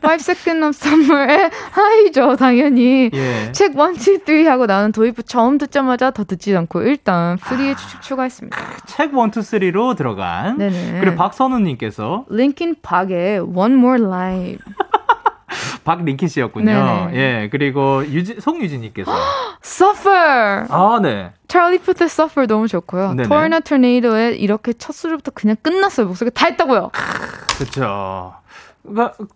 Five Seconds of Summer의 하이죠. 당연히 예. 책 1, 2, 3 하고 나는 도입부 처음 듣자마자 더 듣지 않고 일단 아. 프리에 추, 추가했습니다. 책 1, 2, 3로 들어간. 네네. 그리고 박선우님께서 링킨 박의 One More Life. 박링킨 씨였군요. 네네. 예, 그리고 유지, 송유진님께서. Suffer. 아, 네. 찰리 푸트의 Suffer 너무 좋고요. 토르나 토네이도의 이렇게 첫 소리부터 그냥 끝났어요. 목소리가 다 했다고요. 그쵸. 그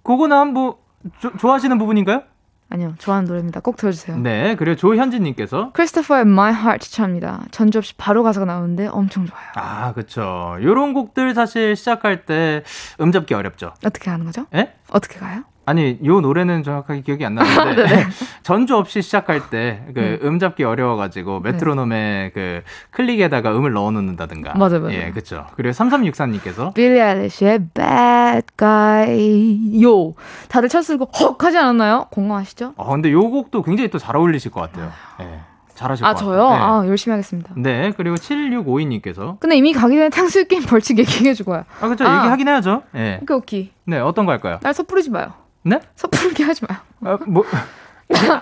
그거는 한번 조- 좋아하시는 부분인가요? 아니요. 좋아하는 노래입니다. 꼭 들어주세요. 네, 그리고 조현진님께서. 크리스토퍼의 My Heart 추천합니다. 전주 없이 바로 가사가 나오는데 엄청 좋아요. 아, 그쵸. 요런 곡들 사실 시작할 때 음 잡기 어렵죠. 어떻게 하는 거죠? 예? 어떻게 가요? 아니, 요 노래는 정확하게 기억이 안 나는데 전주 없이 시작할 때그 네. 음잡기 어려워가지고 메트로놈에 그 클릭에다가 음을 넣어놓는다든가. 맞아요, 맞아요. 예, 그쵸. 그리고 3364님께서 빌리 아일리시의 Bad Guy 요 다들 첫 쓰고 헉 하지 않았나요? 공감하시죠? 어, 근데 요 곡도 굉장히 또 잘 어울리실 것 같아요. 예, 잘하실 아 것 저요? 같아요. 아 열심히 하겠습니다. 네. 네, 그리고 7652님께서 근데 이미 가기 전에 탕수육 게임 벌칙 얘기해주고 와요. 아, 그쵸. 아. 얘기하긴 해야죠. 예. 오케이 오케이. 네, 어떤 거 할까요? 날 섣부르지 마요. 네? 섣부르게 하지 마요. 아, 뭐,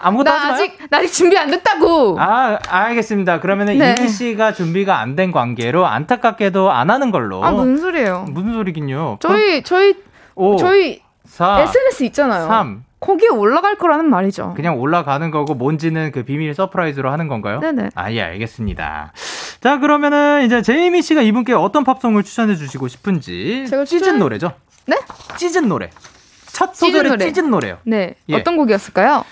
아무것도 나 하지 마요? 아직 나 아직 준비 안 됐다고. 아, 알겠습니다. 그러면은 네. 이미 씨가 준비가 안 된 관계로 안타깝게도 안 하는 걸로. 아 무슨 소리예요? 무슨 소리긴요? 저희 저희 5, 저희 4, SNS 있잖아요. 3. 거기에 올라갈 거라는 말이죠. 그냥 올라가는 거고 뭔지는 그 비밀 surprise로 하는 건가요? 네네. 아, 예, 알겠습니다. 자, 그러면은 이제 제이미 씨가 이분께 어떤 팝송을 추천해 주시고 싶은지 제가 찢은 추천- 노래죠? 네? 찢은 노래. 첫 찢은 소절의 노래. 찢은 노래요. 네. 예. 어떤 곡이었을까요?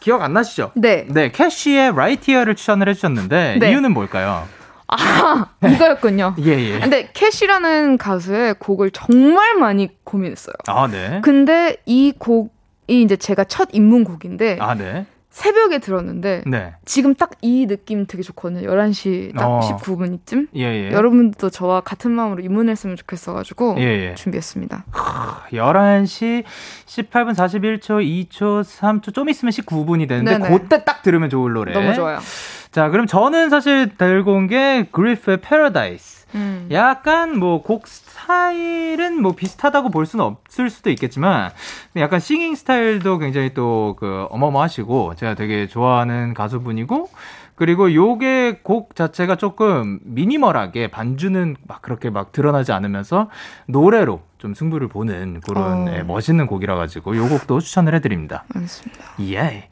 기억 안 나시죠? 네. 네, 캐시의 Right Here를 추천을 해주셨는데 네. 이유는 뭘까요? 아 이거였군요. 예, 예. 근데 캐시라는 가수의 곡을 정말 많이 고민했어요. 아, 네. 근데 이 곡이 이제 제가 첫 입문 곡인데 아, 네. 새벽에 들었는데 네. 지금 딱 이 느낌 되게 좋거든요. 11시 딱 어. 19분이쯤. 예, 예. 여러분들도 저와 같은 마음으로 입문했으면 좋겠어 가지고 예, 예. 준비했습니다. 11시 18분 41초, 2초, 3초, 좀 있으면 19분이 되는데, 네네. 그때 딱 들으면 좋을 노래. 너무 좋아요. 자, 그럼 저는 사실 들고 온 게 그리프의 Paradise. 음. 약간 뭐 곡 스타일은 뭐 비슷하다고 볼 수는 없을 수도 있겠지만 약간 싱잉 스타일도 굉장히 또 그 어마어마하시고 제가 되게 좋아하는 가수분이고 그리고 요게 곡 자체가 조금 미니멀하게 반주는 막 그렇게 막 드러나지 않으면서 노래로 좀 승부를 보는 그런 어. 예, 멋있는 곡이라 가지고 요 곡도 추천을 해드립니다. 알겠습니다. 예.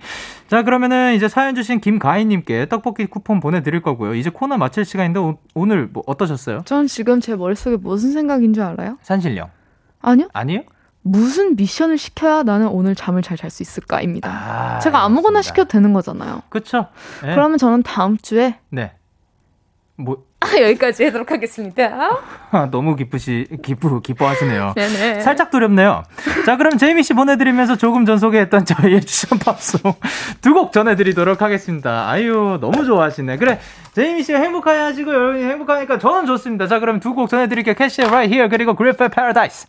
자, 그러면은 이제 사연 주신 김가희님께 떡볶이 쿠폰 보내드릴 거고요. 이제 코너 마칠 시간인데 오, 오늘 뭐 어떠셨어요? 전 지금 제 머릿속에 무슨 생각인 줄 알아요? 산신령. 아니요. 아니요? 무슨 미션을 시켜야 나는 오늘 잠을 잘 잘 수 있을까입니다. 아, 제가 아무거나 알겠습니다. 시켜도 되는 거잖아요. 예. 그러면 저는 다음 주에 네. 뭐, 여기까지 하도록 하겠습니다. 아, 너무 기쁘시, 기쁘, 기뻐하시네요. 네네. 살짝 두렵네요. 자, 그럼 제이미 씨 보내드리면서 조금 전 소개했던 저희의 추천 팝송 두 곡 전해드리도록 하겠습니다. 아유, 너무 좋아하시네. 그래, 제이미 씨가 행복하시고 여러분이 행복하니까 저는 좋습니다. 자, 그럼 두 곡 전해드릴게요. 캐시의 Right Here 그리고 그리프의 Paradise.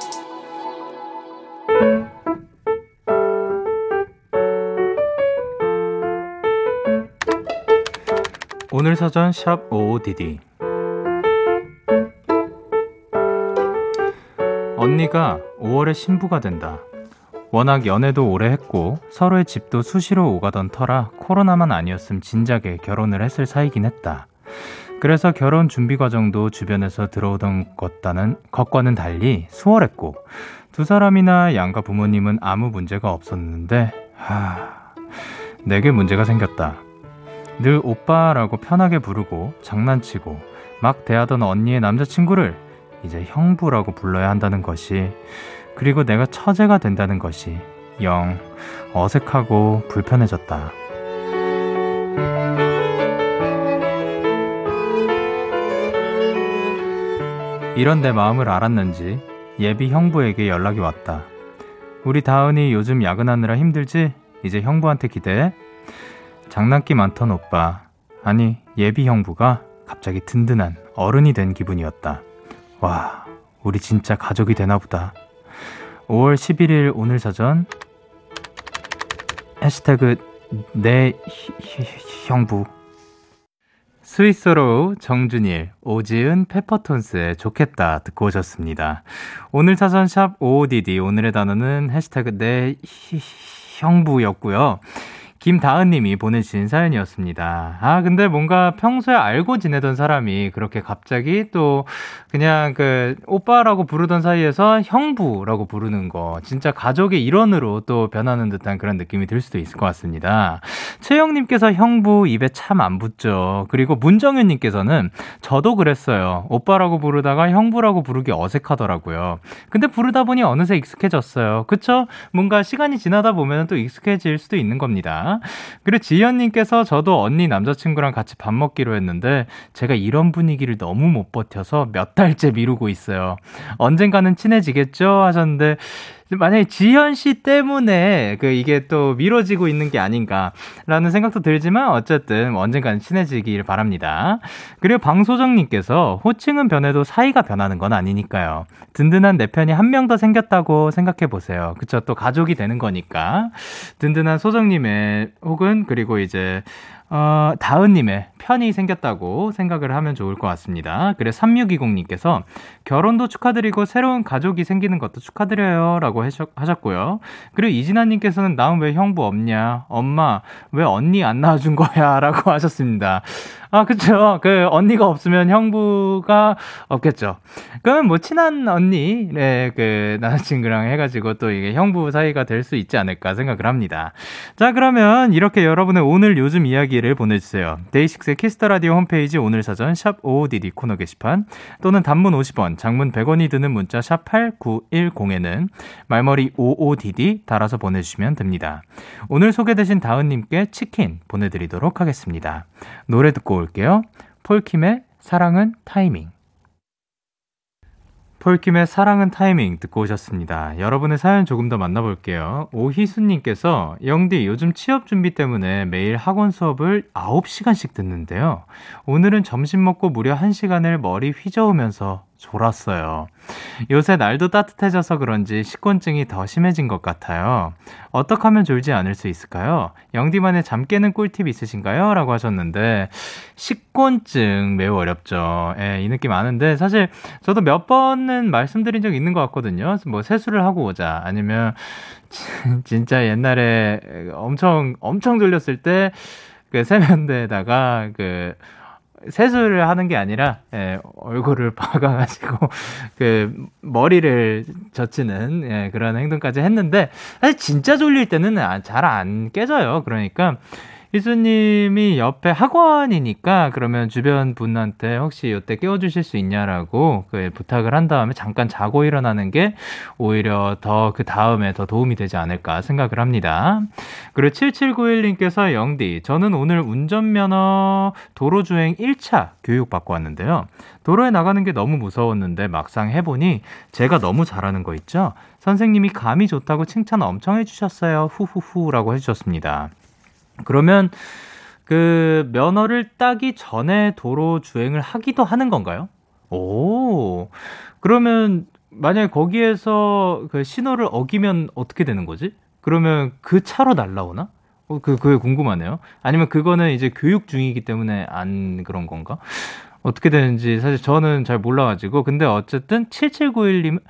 오늘 사전 샵 OODD 언니가 5월에 신부가 된다. 워낙 연애도 오래 했고 서로의 집도 수시로 오가던 터라 코로나만 아니었음 진작에 결혼을 했을 사이긴 했다. 그래서 결혼 준비 과정도 주변에서 들어오던 것과는, 것과는 달리 수월했고 두 사람이나 양가 부모님은 아무 문제가 없었는데 하... 내게 문제가 생겼다. 늘 오빠라고 편하게 부르고 장난치고 막 대하던 언니의 남자친구를 이제 형부라고 불러야 한다는 것이 그리고 내가 처제가 된다는 것이 영 어색하고 불편해졌다. 이런 내 마음을 알았는지 예비 형부에게 연락이 왔다. 우리 다은이 요즘 야근하느라 힘들지? 이제 형부한테 기대해? 장난기 많던 오빠. 아니, 예비 형부가 갑자기 든든한 어른이 된 기분이었다. 와, 우리 진짜 가족이 되나 보다. 5월 11일 오늘 사전 해시태그 내 형부 스위스로 정준일, 오지은, 페퍼톤스의 좋겠다 듣고 오셨습니다. 오늘 사전 샵 55DD 오늘의 단어는 해시태그 내 히- 형부였고요. 김다은님이 보내주신 사연이었습니다. 아, 근데 뭔가 평소에 알고 지내던 사람이 그렇게 갑자기 또 그냥 그 오빠라고 부르던 사이에서 형부라고 부르는 거 진짜 가족의 일원으로 또 변하는 듯한 그런 느낌이 들 수도 있을 것 같습니다. 최영님께서 형부 입에 참 안 붙죠. 그리고 문정현님께서는 저도 그랬어요. 오빠라고 부르다가 형부라고 부르기 어색하더라고요. 근데 부르다 보니 어느새 익숙해졌어요. 그쵸? 뭔가 시간이 지나다 보면 또 익숙해질 수도 있는 겁니다. 그리고 지연님께서 저도 언니 남자친구랑 같이 밥 먹기로 했는데 제가 이런 분위기를 너무 못 버텨서 몇 달째 미루고 있어요. 언젠가는 친해지겠죠? 하셨는데 만약에 지현 씨 때문에 그 이게 또 미뤄지고 있는 게 아닌가라는 생각도 들지만 어쨌든 언젠가는 친해지길 바랍니다. 그리고 방소정님께서 호칭은 변해도 사이가 변하는 건 아니니까요. 든든한 내 편이 한 명 더 생겼다고 생각해 보세요. 그쵸? 또 가족이 되는 거니까 든든한 소정님의 혹은 그리고 이제 어, 다은님의 편이 생겼다고 생각을 하면 좋을 것 같습니다. 그래 3620님께서 결혼도 축하드리고 새로운 가족이 생기는 것도 축하드려요 라고 하셨고요. 그리고 이진아님께서는 나은 왜 형부 없냐? 엄마 왜 언니 안 낳아준 거야? 라고 하셨습니다. 아, 그쵸. 그, 언니가 없으면 형부가 없겠죠. 그러면 뭐, 친한 언니, 네, 그, 남자친구랑 해가지고 또 이게 형부 사이가 될 수 있지 않을까 생각을 합니다. 자, 그러면 이렇게 여러분의 오늘 요즘 이야기를 보내주세요. 데이식스의 키스 더 라디오 홈페이지 오늘 사전 샵 55DD 코너 게시판 또는 단문 50원, 장문 100원이 드는 문자 샵 8910에는 말머리 55DD 달아서 보내주시면 됩니다. 오늘 소개되신 다은님께 치킨 보내드리도록 하겠습니다. 노래 듣고 올게요. 폴킴의 사랑은 타이밍. 폴킴의 사랑은 타이밍 듣고 오셨습니다. 여러분의 사연 조금 더 만나볼게요. 오희수님께서 영디 요즘 취업 준비 때문에 매일 학원 수업을 9시간씩 듣는데요. 오늘은 점심 먹고 무려 1시간을 머리 휘저으면서 졸았어요. 요새 날도 따뜻해져서 그런지 식곤증이 더 심해진 것 같아요. 어떻게 하면 졸지 않을 수 있을까요? 영디만의 잠 깨는 꿀팁 있으신가요? 라고 하셨는데, 식곤증 매우 어렵죠. 예, 이 느낌 아는데, 사실 저도 몇 번은 말씀드린 적 있는 것 같거든요. 뭐 세수를 하고 오자. 아니면, 진짜 옛날에 엄청, 엄청 졸렸을 때, 그 세면대에다가 그, 세수를 하는 게 아니라 예, 얼굴을 박아가지고 그 머리를 젖히는 예, 그런 행동까지 했는데 사실 진짜 졸릴 때는 잘 안 깨져요. 그러니까 희수님이 옆에 학원이니까 그러면 주변 분한테 혹시 이때 깨워주실 수 있냐라고 그 부탁을 한 다음에 잠깐 자고 일어나는 게 오히려 더 그 다음에 더 도움이 되지 않을까 생각을 합니다. 그리고 7791님께서 영디, 저는 오늘 운전면허 도로주행 1차 교육받고 왔는데요. 도로에 나가는 게 너무 무서웠는데 막상 해보니 제가 너무 잘하는 거 있죠? 선생님이 감이 좋다고 칭찬 엄청 해주셨어요. 후후후라고 해주셨습니다. 그러면 그 면허를 따기 전에 도로 주행을 하기도 하는 건가요? 오, 그러면 만약에 거기에서 그 신호를 어기면 어떻게 되는 거지? 그러면 그 차로 날라오나? 어, 그, 그게 궁금하네요. 아니면 그거는 이제 교육 중이기 때문에 안 그런 건가? 어떻게 되는지 사실 저는 잘 몰라가지고. 근데 어쨌든 7791님,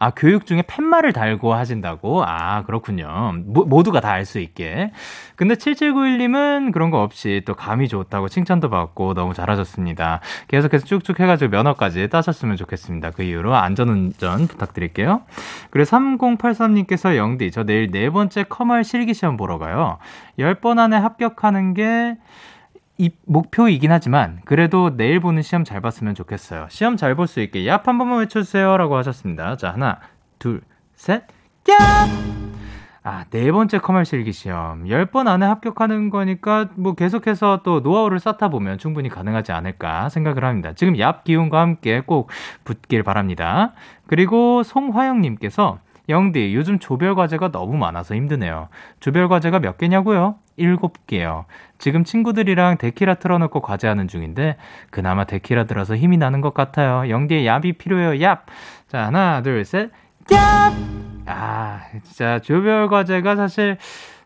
아, 교육 중에 팻말을 달고 하신다고? 아, 그렇군요. 모, 모두가 다 알 수 있게. 근데 7791님은 그런 거 없이 또 감이 좋다고 칭찬도 받고 너무 잘하셨습니다. 계속해서 쭉쭉 해가지고 면허까지 따셨으면 좋겠습니다. 그 이후로 안전운전 부탁드릴게요. 그리고 3083님께서 영디, 저 내일 네 번째 커말 실기시험 보러 가요. 10번 안에 합격하는 게 이 목표이긴 하지만 그래도 내일 보는 시험 잘 봤으면 좋겠어요. 시험 잘 볼 수 있게 얍 한 번만 외쳐주세요라고 하셨습니다. 자 하나 둘 셋, 얍! 아, 네 번째 일기 시험. 10번 안에 합격하는 거니까 뭐 계속해서 또 노하우를 쌓다 보면 충분히 가능하지 않을까 생각을 합니다. 지금 얍 기운과 함께 꼭 붙길 바랍니다. 그리고 송화영 님께서 영디, 요즘 조별 과제가 너무 많아서 힘드네요. 조별 과제가 몇 개냐고요? 일곱 개요. 지금 친구들이랑 데키라 틀어놓고 과제하는 중인데 그나마 데키라 들어서 힘이 나는 것 같아요. 영디의 얍이 필요해요. 얍. 자, 하나, 둘, 셋. 얍! 아, 진짜 조별 과제가 사실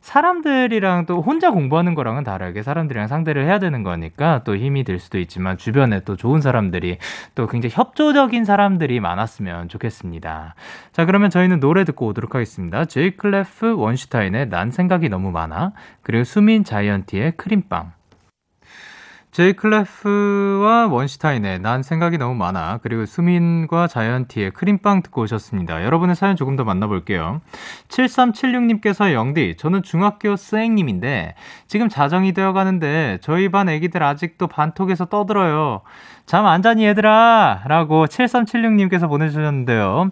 사람들이랑 또 혼자 공부하는 거랑은 다르게 사람들이랑 상대를 해야 되는 거니까 또 힘이 들 수도 있지만 주변에 또 좋은 사람들이 또 굉장히 협조적인 사람들이 많았으면 좋겠습니다. 자, 그러면 저희는 노래 듣고 오도록 하겠습니다. 제이클레프 원슈타인의 난 생각이 너무 많아 그리고 수민 자이언티의 크림빵 제이클레프와 원슈타인의 난 생각이 너무 많아 그리고 수민과 자이언티의 크림빵 듣고 오셨습니다. 여러분의 사연 조금 더 만나볼게요. 7376님께서 영디 저는 중학교 선생님인데 지금 자정이 되어가는데 저희 반 애기들 아직도 반톡에서 떠들어요. 잠 안 자니 얘들아 라고 7376님께서 보내주셨는데요.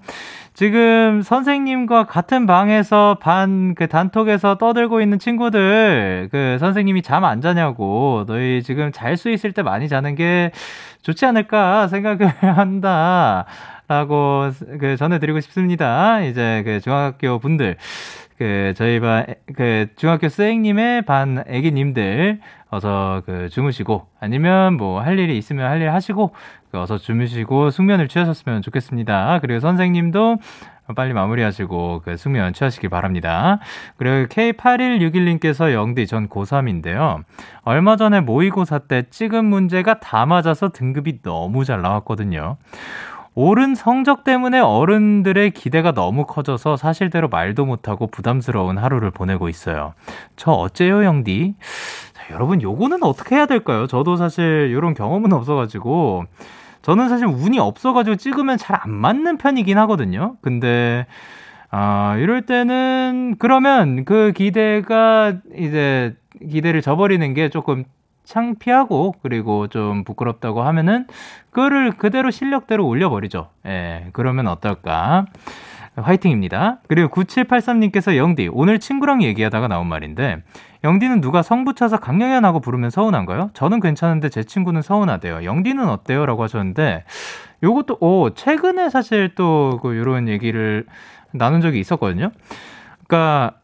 지금 선생님과 같은 방에서 반 그 단톡에서 떠들고 있는 친구들 그 선생님이 잠 안 자냐고 너희 지금 잘 수 있을 때 많이 자는 게 좋지 않을까 생각을 한다. 라고 그 전해드리고 싶습니다. 이제 그 중학교 분들 그 저희 반 그 중학교 스행님의 반 애기님들 어서 그 주무시고 아니면 뭐 할 일이 있으면 할 일 하시고 그 어서 주무시고 숙면을 취하셨으면 좋겠습니다. 그리고 선생님도 빨리 마무리하시고 그 숙면 취하시기 바랍니다. 그리고 K8161님께서 영디 전 고3인데요. 얼마 전에 모의고사 때 찍은 문제가 다 맞아서 등급이 너무 잘 나왔거든요. 옳은 성적 때문에 어른들의 기대가 너무 커져서 사실대로 말도 못하고 부담스러운 하루를 보내고 있어요. 저 어째요, 영디? 자, 여러분, 요거는 어떻게 해야 될까요? 저도 사실 이런 경험은 없어가지고, 저는 사실 운이 없어가지고 찍으면 잘 안 맞는 편이긴 하거든요. 근데, 아, 이럴 때는, 그러면 그 기대가 이제 기대를 저버리는 게 조금 창피하고 그리고 좀 부끄럽다고 하면은 그거를 그대로 실력대로 올려버리죠. 예, 그러면 어떨까? 화이팅입니다. 그리고 9783님께서 영디, 오늘 친구랑 얘기하다가 나온 말인데, 영디는 누가 성 붙여서 강영현하고 부르면 서운한가요? 저는 괜찮은데 제 친구는 서운하대요. 영디는 어때요? 라고 하셨는데, 요것도, 오, 최근에 사실 또, 그, 요런 얘기를 나눈 적이 있었거든요. 그니까,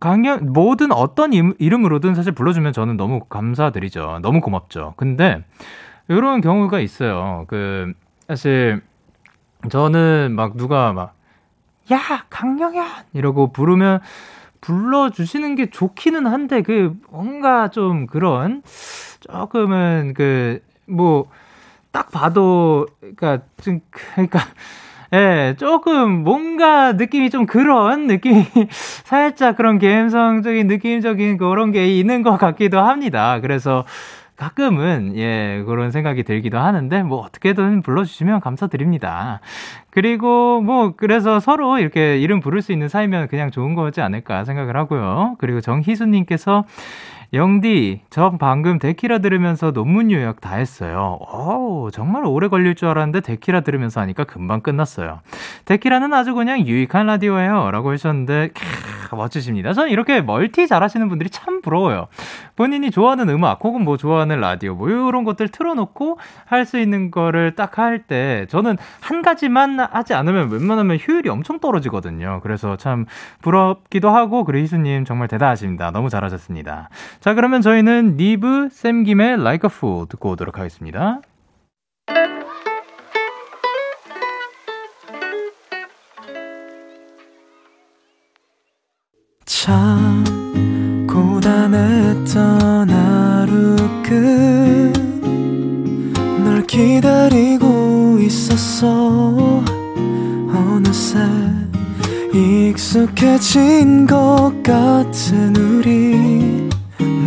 강연 뭐든 어떤 이름으로든 사실 불러주면 저는 너무 감사드리죠. 너무 고맙죠. 근데 이런 경우가 있어요. 그 사실 저는 막 누가 막 야 강영현 이러고 부르면 불러주시는 게 좋기는 한데 그 뭔가 좀 그런 조금은 그 뭐 딱 봐도 그러니까 좀 그러니까 예, 조금 뭔가 느낌이 좀 그런 느낌이 살짝 그런 감성적인 느낌적인 그런 게 있는 것 같기도 합니다. 그래서 가끔은 예 그런 생각이 들기도 하는데 뭐 어떻게든 불러주시면 감사드립니다. 그리고 뭐 그래서 서로 이렇게 이름 부를 수 있는 사이면 그냥 좋은 거지 않을까 생각을 하고요. 그리고 정희수님께서 영디, 저 방금 데키라 들으면서 논문 요약 다 했어요. 오, 정말 오래 걸릴 줄 알았는데 데키라 들으면서 하니까 금방 끝났어요. 데키라는 아주 그냥 유익한 라디오예요. 라고 하셨는데, 캬, 멋지십니다. 저는 이렇게 멀티 잘하시는 분들이 참 부러워요. 본인이 좋아하는 음악 혹은 뭐 좋아하는 라디오 뭐 이런 것들 틀어놓고 할 수 있는 거를 딱 할 때 저는 한 가지만 하지 않으면 웬만하면 효율이 엄청 떨어지거든요. 그래서 참 부럽기도 하고 그리고 희수님 정말 대단하십니다. 너무 잘하셨습니다. 자, 그러면 저희는 니브 쌤김의 Like a Fool 듣고 오도록 하겠습니다. 참 고단했던 하루 끝널 기다리고 있었어. 어느새 익숙해진 것 같은 우리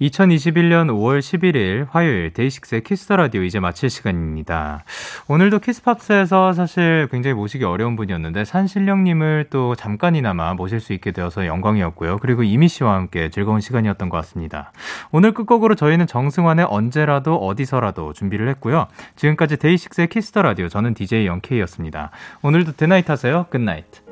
2021년 5월 11일 화요일 데이식스의 키스 더 라디오 이제 마칠 시간입니다. 오늘도 키스팝스에서 사실 굉장히 모시기 어려운 분이었는데 산신령님을 또 잠깐이나마 모실 수 있게 되어서 영광이었고요. 그리고 이미 씨와 함께 즐거운 시간이었던 것 같습니다. 오늘 끝곡으로 저희는 정승환의 언제라도 어디서라도 준비를 했고요. 지금까지 데이식스의 키스 더 라디오 저는 DJ 영케이였습니다. 오늘도 good night 하세요. Good night.